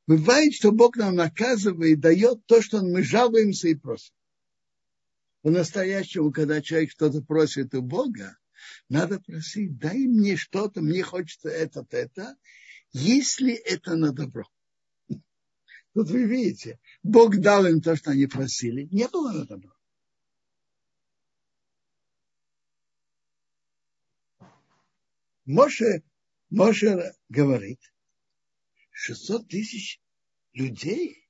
Бывает, что Бог нам наказывает, дает то, что мы жалуемся и просим. По-настоящему, когда человек что-то просит у Бога, надо просить, дай мне что-то, мне хочется это, это, если это на добро. Тут вы видите, Бог дал им то, что они просили, не было на добро. Моше, Моше говорит, 600 тысяч людей,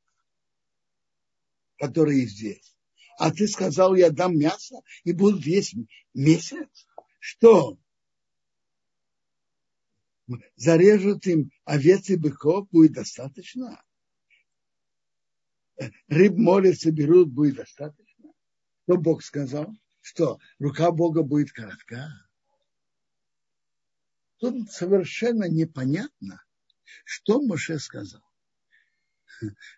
которые здесь. А ты сказал, я дам мясо и будут есть месяц. Что? Зарежут им овец и быков, будет достаточно. Рыб море соберут, будет достаточно. Что Бог сказал? Что рука Бога будет коротка. Тут совершенно непонятно, что Моше сказал?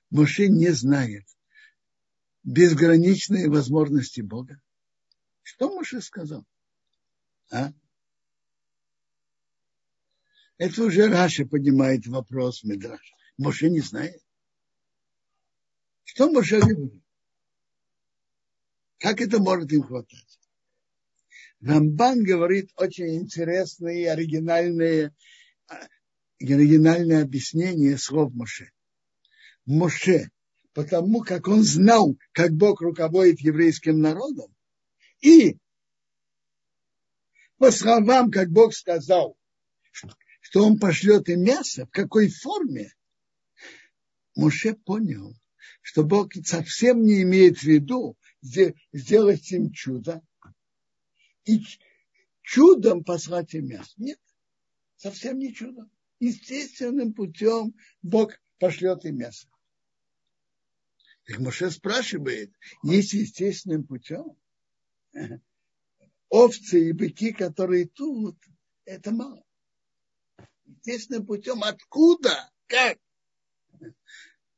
Моше не знает безграничные возможности Бога. Что Моше сказал? А? Это уже Раша поднимает вопрос Медраш. Моше не знает. Что Моше говорит? Как это может им хватать? Рамбан говорит очень интересные, оригинальные, оригинальное объяснение слов Моше. Моше, потому как он знал, как Бог руководит еврейским народом, и по словам, как Бог сказал, что он пошлет им мясо, в какой форме, Моше понял, что Бог совсем не имеет в виду сделать им чудо и чудом послать им мясо. Нет, совсем не чудом. Естественным путем Бог пошлет им мясо. Так Моше спрашивает, есть естественным путем? Овцы и быки, которые тут, это мало. Естественным путем откуда? Как?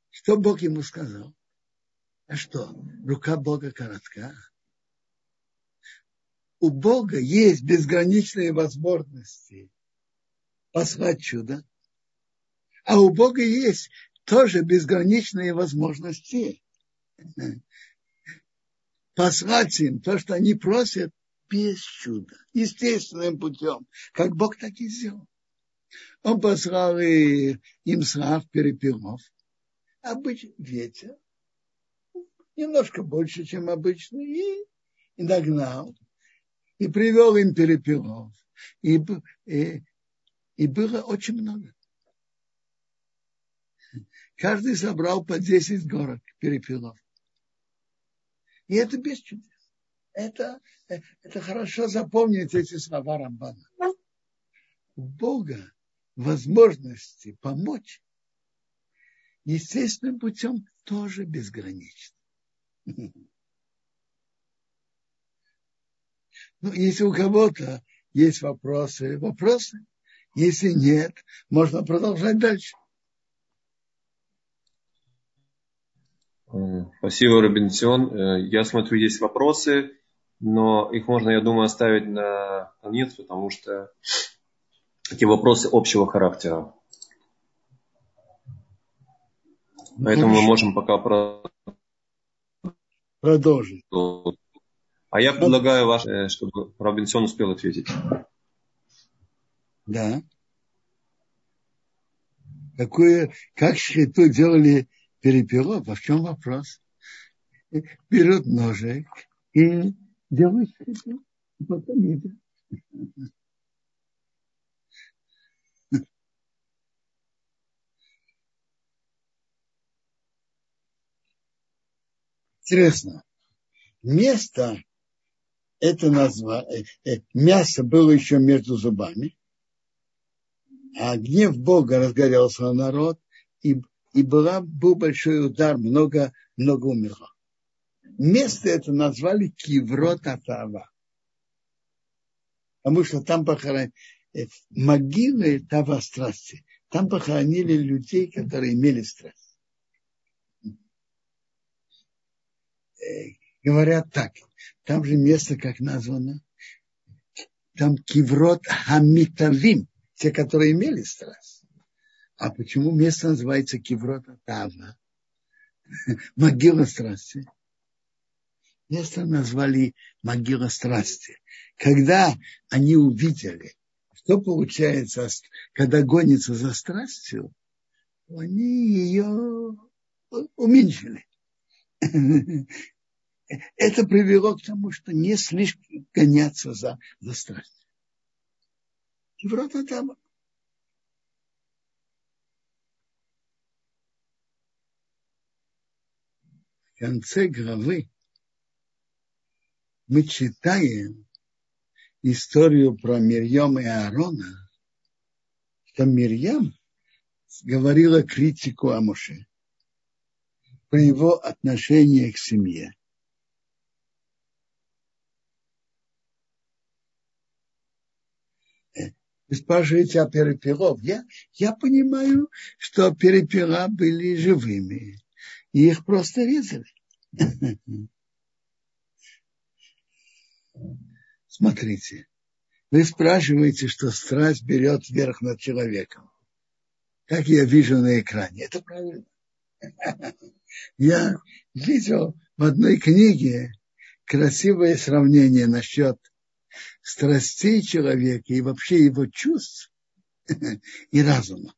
Что Бог ему сказал? А что, рука Бога коротка? У Бога есть безграничные возможности послать чудо, а у Бога есть тоже безграничные возможности. Послать им то, что они просят, без чуда, естественным путем, как Бог так и сделал. Он послал им срав перепелов, обычный ветер, немножко больше, чем обычно, и, и нагнал, и привел им перепелов. И, и, и было очень много. Каждый собрал по 10 горок перепелов. И это без чудес. Это, это хорошо запомнить эти слова Рамбана. У Бога возможности помочь естественным путем тоже безгранично. Ну, если у кого-то есть вопросы, вопросы. Если нет, можно продолжать дальше. Спасибо, Робинсон. Э, я смотрю, есть вопросы, но их можно, я думаю, оставить на конец, потому что такие вопросы общего характера. Поэтому мы можем пока продолжить. А я предлагаю, ваш, э, чтобы Робинсон успел ответить. Да. Какое, как шхиту делали перепелов, а в чем вопрос? Берут ножик и делают шхиту, и потом едят. Интересно. Место это назва, э, э, мясо было еще между зубами, а гнев Бога разгорелся на народ, и и была, был большой удар, много, много умерло. Место это назвали Киврот Атава. Потому что там похоронили э, могилы Тава страсти. Там похоронили людей, которые имели страсть. Э, говорят так, там же место, как названо, там Киврот Хамитавим, те, которые имели страсть. А почему место называется Киврота Тава? Могила страсти. Место назвали могила страсти. Когда они увидели, что получается, когда гонится за страстью, они ее уменьшили. Это привело к тому, что не слишком гоняться за, за страстью. Киврота Тава. конце главы мы читаем историю про Мирьям и Аарона, что Мирьям говорила критику о Моше, про его отношение к семье. Вы спрашиваете о перепелов. Я, я понимаю, что перепела были живыми и их просто резали. Смотрите, вы спрашиваете, что страсть берет верх над человеком. как я вижу на экране. Это правильно. Я видел в одной книге красивое сравнение насчет страстей человека и вообще его чувств и разума.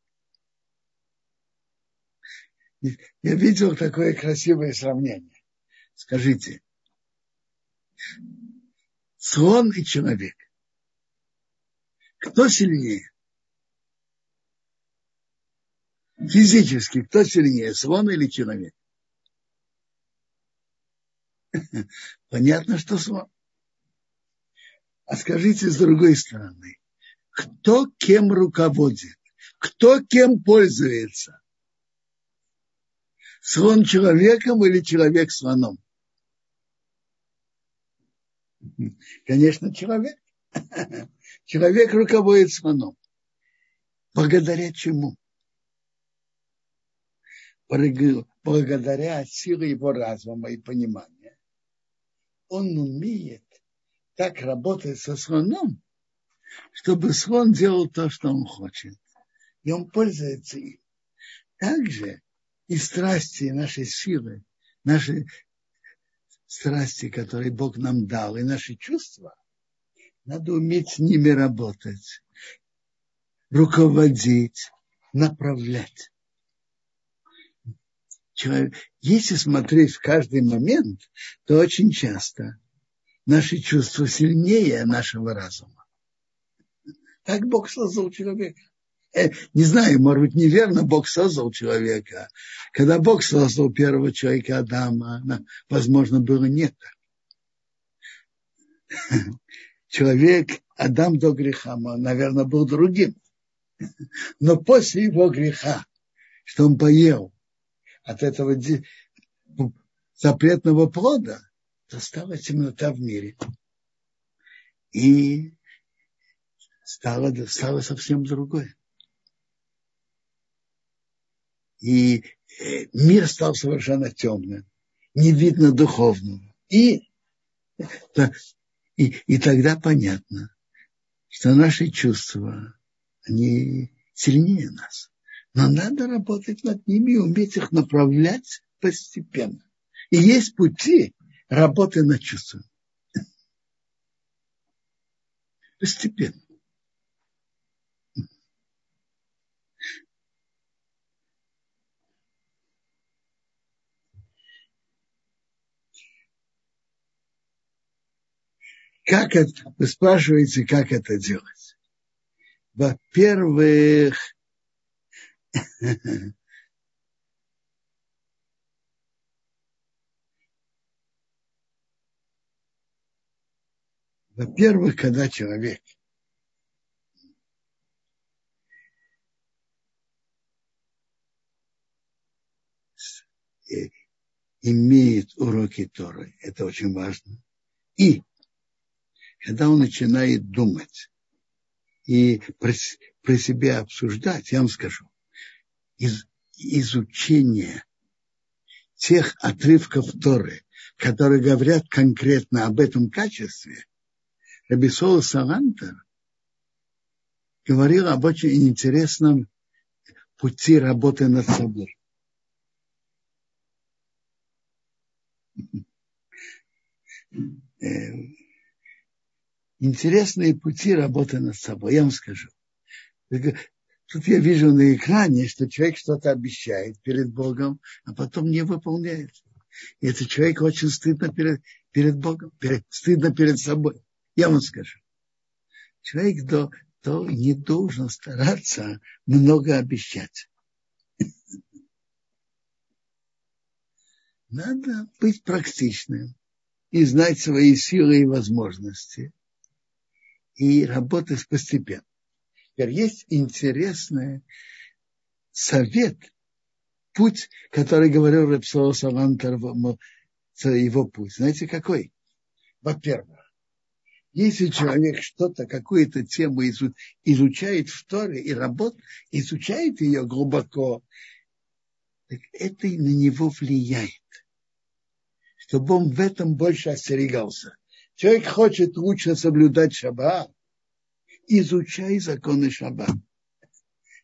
Я видел такое красивое сравнение. Скажите, слон и человек. Кто сильнее? Физически кто сильнее, слон или человек? Понятно, что слон. А скажите с другой стороны, кто кем руководит? Кто кем пользуется? Слон человеком или человек слоном? Конечно, человек. Человек руководит слоном. Благодаря чему? Благодаря силе его разума и понимания. Он умеет так работать со слоном, чтобы слон делал то, что он хочет. И он пользуется им. Также и страсти нашей силы, наши страсти, которые Бог нам дал, и наши чувства, надо уметь с ними работать, руководить, направлять. Человек, если смотреть в каждый момент, то очень часто наши чувства сильнее нашего разума. Так Бог создал человека. Э, не знаю, может быть, неверно Бог создал человека. Когда Бог создал первого человека Адама, возможно, было не так. Человек, Адам до греха, наверное, был другим. Но после его греха, что он поел от этого запретного плода, то стала темнота в мире. И стало, стало совсем другое и э, мир стал совершенно темным, не видно духовного. И, и, и тогда понятно, что наши чувства, они сильнее нас. Но надо работать над ними и уметь их направлять постепенно. И есть пути работы над чувствами. Постепенно. Как это, вы спрашиваете, как это делать? Во-первых, во-первых, когда человек имеет уроки Торы, это очень важно. И когда он начинает думать и про, про себя обсуждать, я вам скажу, из, изучение тех отрывков Торы, которые говорят конкретно об этом качестве, Рабисола Салантер говорил об очень интересном пути работы над собой. Э, интересные пути работы над собой, я вам скажу. Тут я вижу на экране, что человек что-то обещает перед Богом, а потом не выполняет. И этот человек очень стыдно перед, перед Богом, перед, стыдно перед собой. Я вам скажу. Человек то, то не должен стараться много обещать. Надо быть практичным и знать свои силы и возможности и работать постепенно. Есть интересный совет, путь, который говорил Репсола Салантер, его путь. Знаете, какой? Во-первых, если человек что-то, какую-то тему изучает в Торе и работает, изучает ее глубоко, так это и на него влияет. Чтобы он в этом больше остерегался. Человек хочет лучше соблюдать шаббат, изучай законы шаббат.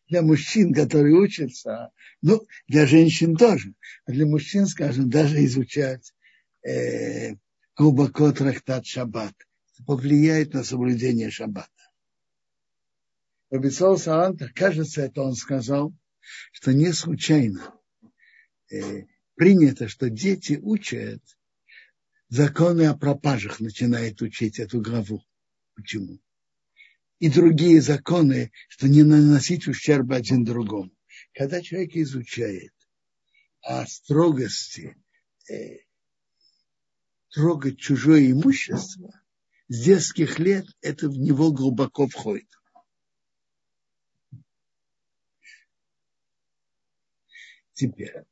для мужчин, которые учатся, ну, для женщин тоже, а для мужчин, скажем, даже изучать э, глубоко трактат Шаббат. Повлияет на соблюдение Шаббата. Рабицол Саанта, кажется, это он сказал, что не случайно э, принято, что дети учат законы о пропажах, начинает учить эту главу. Почему? И другие законы, что не наносить ущерба один другому. Когда человек изучает о строгости э, трогать чужое имущество, с детских лет это в него глубоко входит. Теперь,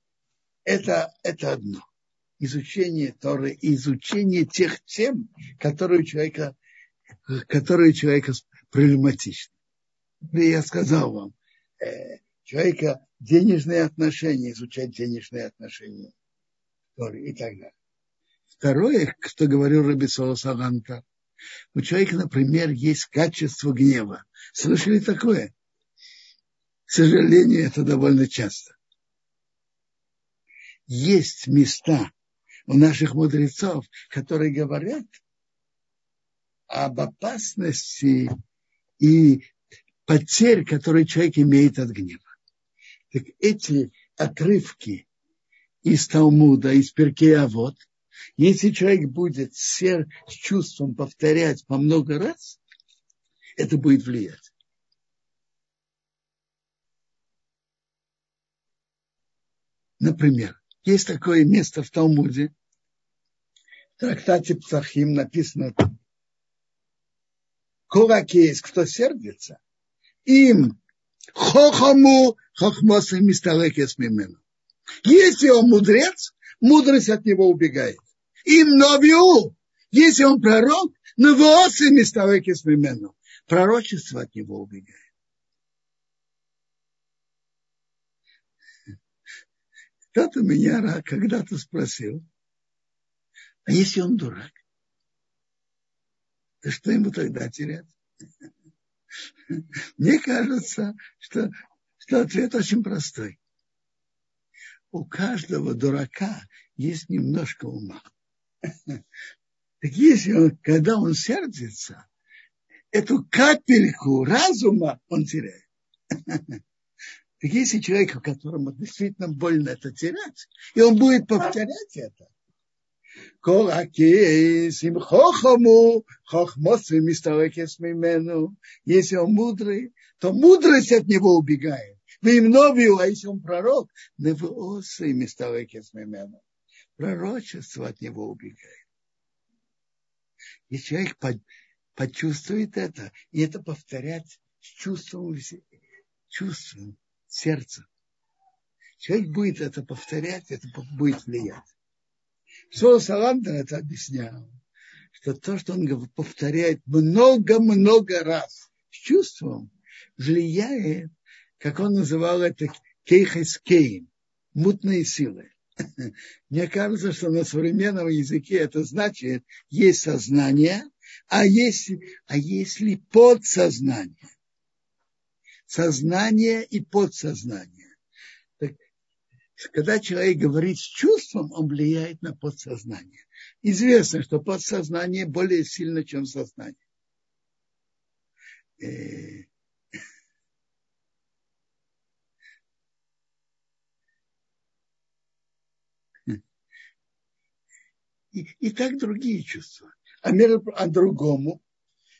это, это одно. Изучение Торы изучение тех тем, которые у человека, которые у человека проблематичны. Я сказал вам, э, человека денежные отношения, изучать денежные отношения Торы и так далее. Второе, что говорил Рабисола Саганта, у человека, например, есть качество гнева. Слышали такое? К сожалению, это довольно часто есть места у наших мудрецов, которые говорят об опасности и потерь, которые человек имеет от гнева. Так эти отрывки из Талмуда, из Перкея если человек будет с чувством повторять по много раз, это будет влиять. Например, есть такое место в Талмуде, в трактате Псахим написано Куракейс, кто сердится, им хохому хохмосы мисталекес мимену. Если он мудрец, мудрость от него убегает. Им новью, если он пророк, новоосы мисталекес мимену. Пророчество от него убегает. Кто-то меня когда-то спросил, а если он дурак, то что ему тогда терять? Мне кажется, что, что ответ очень простой. У каждого дурака есть немножко ума. Так если он, когда он сердится, эту капельку разума он теряет. Так если человеку, которому действительно больно это терять, и он будет повторять это, если он мудрый, то мудрость от него убегает. Вы им новию, а если он пророк, невоосы мисталекес мимену. Пророчество от него убегает. И человек почувствует это, и это повторять с чувством, чувством сердца. Человек будет это повторять, это будет влиять. Сол Саландер это объяснял, что то, что он повторяет много-много раз с чувством, влияет, как он называл это, кейхескейн, мутные силы. Мне кажется, что на современном языке это значит, есть сознание, а если, а если подсознание сознание и подсознание. Так, когда человек говорит с чувством, он влияет на подсознание. Известно, что подсознание более сильно, чем сознание. И, и так другие чувства. А, мир, а другому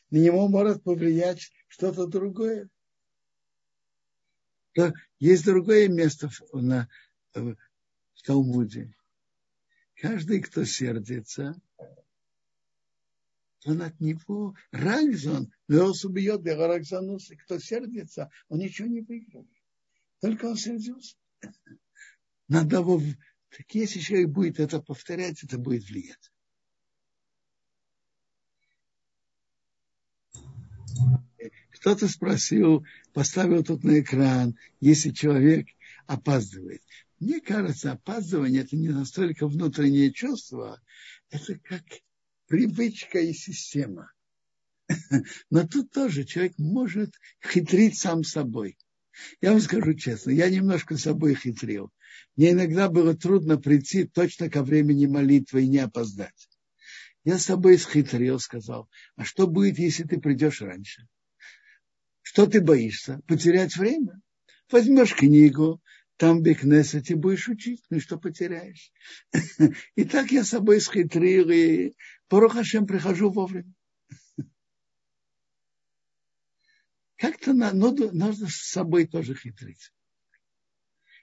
на него может повлиять что-то другое то есть другое место на, в Талмуде. Каждый, кто сердится, он от него рагзон, Леос убьет Рагзанус, и кто сердится, он ничего не выиграет. Только он сердился. Надо его, так если человек будет это повторять, это будет влиять. Кто-то спросил, поставил тут на экран, если человек опаздывает. Мне кажется, опаздывание это не настолько внутреннее чувство, это как привычка и система. Но тут тоже человек может хитрить сам собой. Я вам скажу честно, я немножко собой хитрил. Мне иногда было трудно прийти точно ко времени молитвы и не опоздать. Я с собой схитрил, сказал, а что будет, если ты придешь раньше? Что ты боишься? Потерять время? Возьмешь книгу, там Бекнесете будешь учить, ну и что потеряешь? И так я с собой схитрил, и Порохашем прихожу вовремя. Как-то надо, нужно с собой тоже хитрить.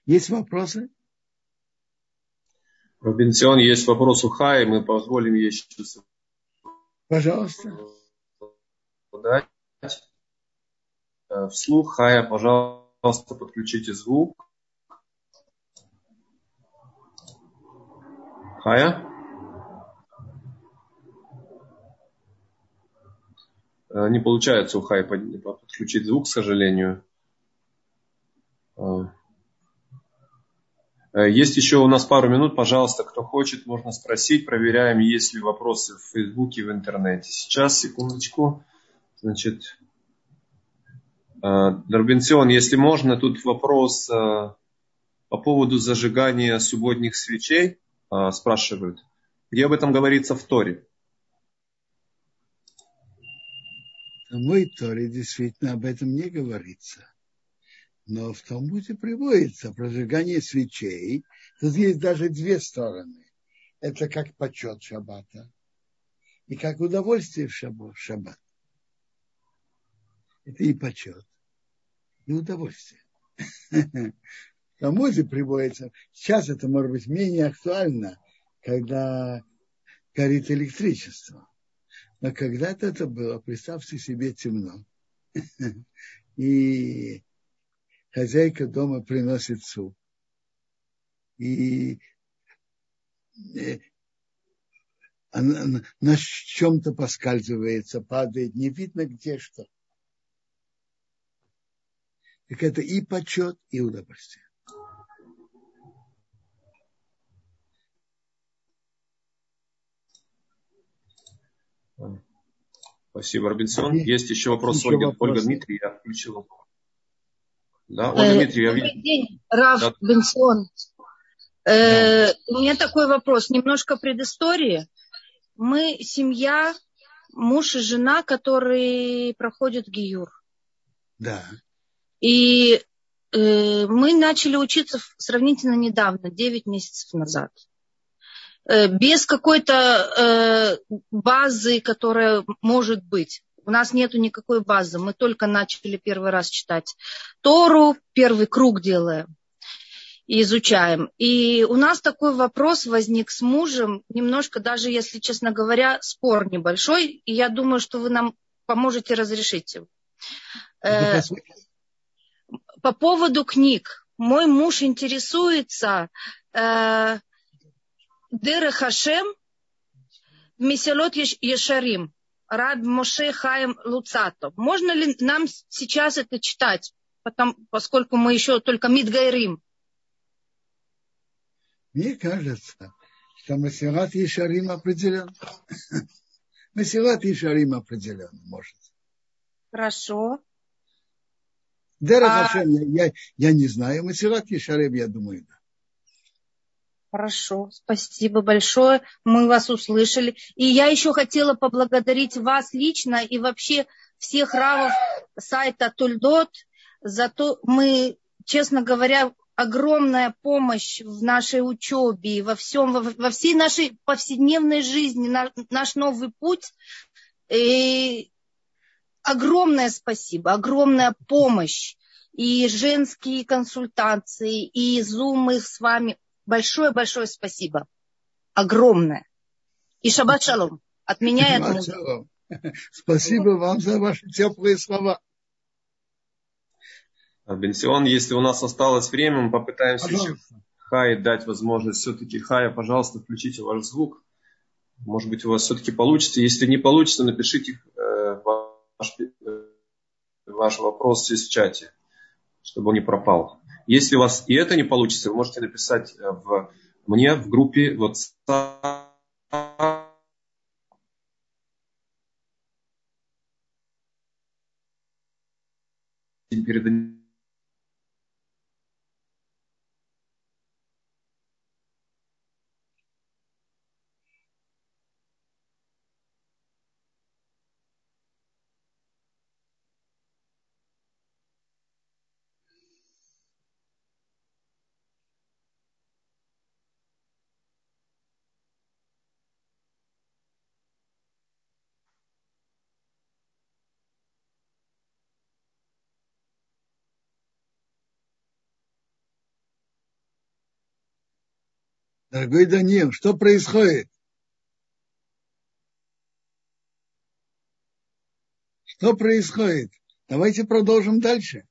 Есть вопросы? Робинсон, есть вопрос у Хаи, мы позволим ей сейчас. Пожалуйста. Э, вслух, Хая, пожалуйста, подключите звук. Хая? Э, не получается у Хая подключить звук, к сожалению. Э, есть еще у нас пару минут, пожалуйста, кто хочет, можно спросить. Проверяем, есть ли вопросы в Фейсбуке, в интернете. Сейчас, секундочку. Значит, Дарбенцион, если можно, тут вопрос по поводу зажигания субботних свечей. Спрашивают, где об этом говорится в Торе? В Торе действительно об этом не говорится. Но в Талмуде приводится прожигание свечей. Тут есть даже две стороны. Это как почет шаббата и как удовольствие в шаббат. Это и почет, и удовольствие. Талмуде приводится, сейчас это может быть менее актуально, когда горит электричество. Но когда-то это было, представьте себе, темно. И хозяйка дома приносит суп. И э, она на чем-то поскальзывается, падает, не видно где что. Так это и почет, и удовольствие. Спасибо, Робинсон. Есть еще вопрос еще Ольга, Ольга Дмитрий, я включил. Да, Ольга э, Дмитрий, я. Добрый день, Раф да. Бенсон. Э, да. У меня такой вопрос, немножко предыстории. Мы семья, муж и жена, которые проходят ГИЮР. Да. И э, мы начали учиться сравнительно недавно, 9 месяцев назад. Э, без какой-то э, базы, которая может быть. У нас нету никакой базы. Мы только начали первый раз читать Тору, первый круг делаем и изучаем. И у нас такой вопрос возник с мужем, немножко даже, если честно говоря, спор небольшой, и я думаю, что вы нам поможете разрешить его. Э, по поводу книг. Мой муж интересуется э, Дера Хашем, Меселот Ешарим, Раб Моше Хаим Луцато. Можно ли нам сейчас это читать, потому, поскольку мы еще только Мидгайрим? Мне кажется, что Масилат Ешарим определен. Масилат Ешарим определен, может. Хорошо. Дера а... Я, я не знаю. Масилат Ешарим, я думаю, да. Хорошо, спасибо большое. Мы вас услышали. И я еще хотела поблагодарить вас лично и вообще всех равов сайта Тульдот за то, мы, честно говоря, огромная помощь в нашей учебе, во всем, во, во всей нашей повседневной жизни, на, наш новый путь. И огромное спасибо, огромная помощь и женские консультации, и зумы с вами большое-большое спасибо. Огромное. И шаббат шалом. От меня и от мужа. Спасибо вам за ваши теплые слова. Бенсион, если у нас осталось время, мы попытаемся пожалуйста. еще Хай дать возможность все-таки. Хая, пожалуйста, включите ваш звук. Может быть, у вас все-таки получится. Если не получится, напишите э, ваш, э, ваш вопрос здесь в чате, чтобы он не пропал. Если у вас и это не получится, вы можете написать э, в, мне в группе WhatsApp Дорогой Даниил, что происходит? Что происходит? Давайте продолжим дальше.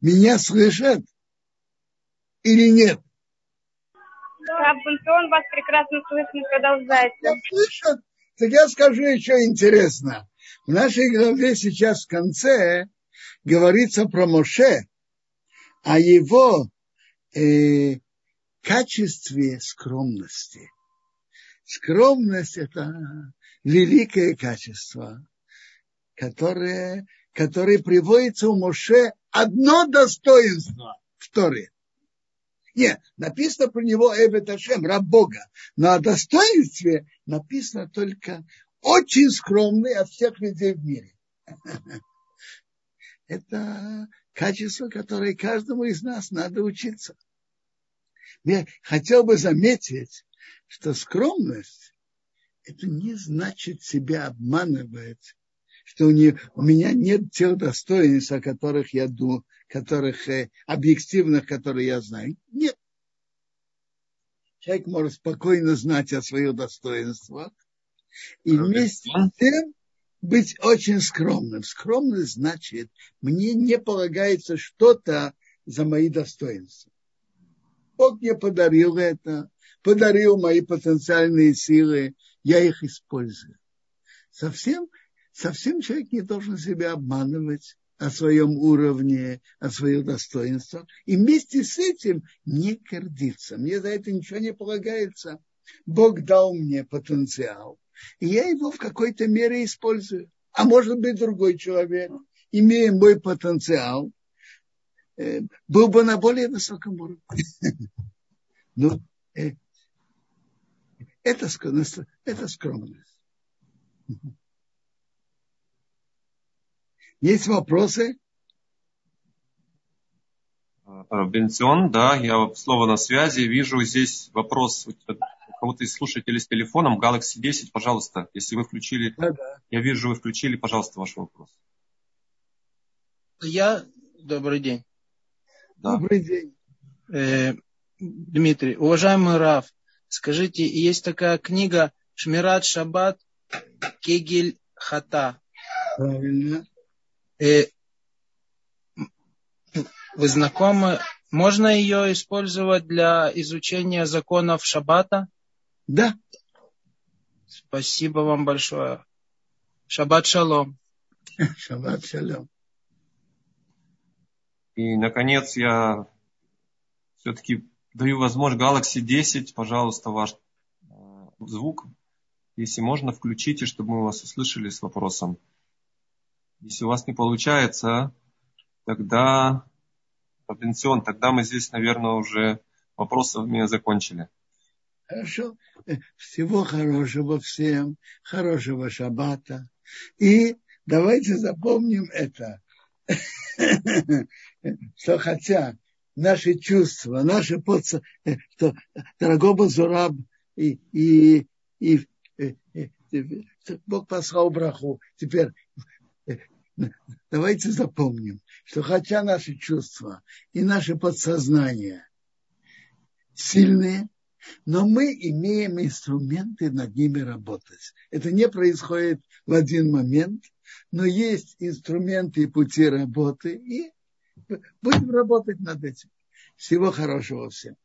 Меня слышат или нет? Да, Бунтон вас прекрасно слышно, продолжайте. Я слышат? Так я скажу еще интересно. В нашей главе сейчас в конце говорится про Моше, о его э, качестве скромности. Скромность – это великое качество, которое, которое приводится у Моше одно достоинство в Торе. Нет, написано про него Эбет раб Бога. Но о достоинстве написано только очень скромный от всех людей в мире. Это качество, которое каждому из нас надо учиться. Я хотел бы заметить, что скромность это не значит себя обманывать, что у, нее, у меня нет тех достоинств, о которых я думаю, которых э, объективных, которые я знаю. Нет. Человек может спокойно знать о своих достоинствах и вместе с тем быть очень скромным. Скромность значит, мне не полагается что-то за мои достоинства. Бог мне подарил это, подарил мои потенциальные силы, я их использую. Совсем, совсем человек не должен себя обманывать о своем уровне, о своих достоинствах. И вместе с этим не гордиться. Мне за это ничего не полагается. Бог дал мне потенциал. И я его в какой-то мере использую. А может быть другой человек, имея мой потенциал, э, был бы на более высоком уровне. Ну, это. Это скромность. Есть вопросы? Бенцион, да, я слово на связи. Вижу здесь вопрос кого-то из слушателей с телефоном. Galaxy 10, пожалуйста, если вы включили. Да, да. Я вижу, вы включили, пожалуйста, ваш вопрос. Я, добрый день. Да. Добрый день. Э, Дмитрий, уважаемый Раф, скажите, есть такая книга Шмират Шаббат Кегель Хата. Правильно. Э, вы знакомы? Можно ее использовать для изучения законов Шаббата? Да. Спасибо вам большое. Шаббат шалом. Шаббат шалом. И, наконец, я все-таки даю возможность Galaxy 10, пожалуйста, ваш э, звук. Если можно, включите, чтобы мы вас услышали с вопросом. Если у вас не получается, тогда пенсион, тогда мы здесь, наверное, уже вопросами закончили. Хорошо. Всего хорошего всем, хорошего шаббата. И давайте запомним это, что хотя наши чувства, наши подса, что дорогого Зураб и, и, и, и, и Бог послал браху. Теперь давайте запомним, что хотя наши чувства и наше подсознание сильные, но мы имеем инструменты над ними работать. Это не происходит в один момент, но есть инструменты и пути работы, и будем работать над этим. Всего хорошего всем.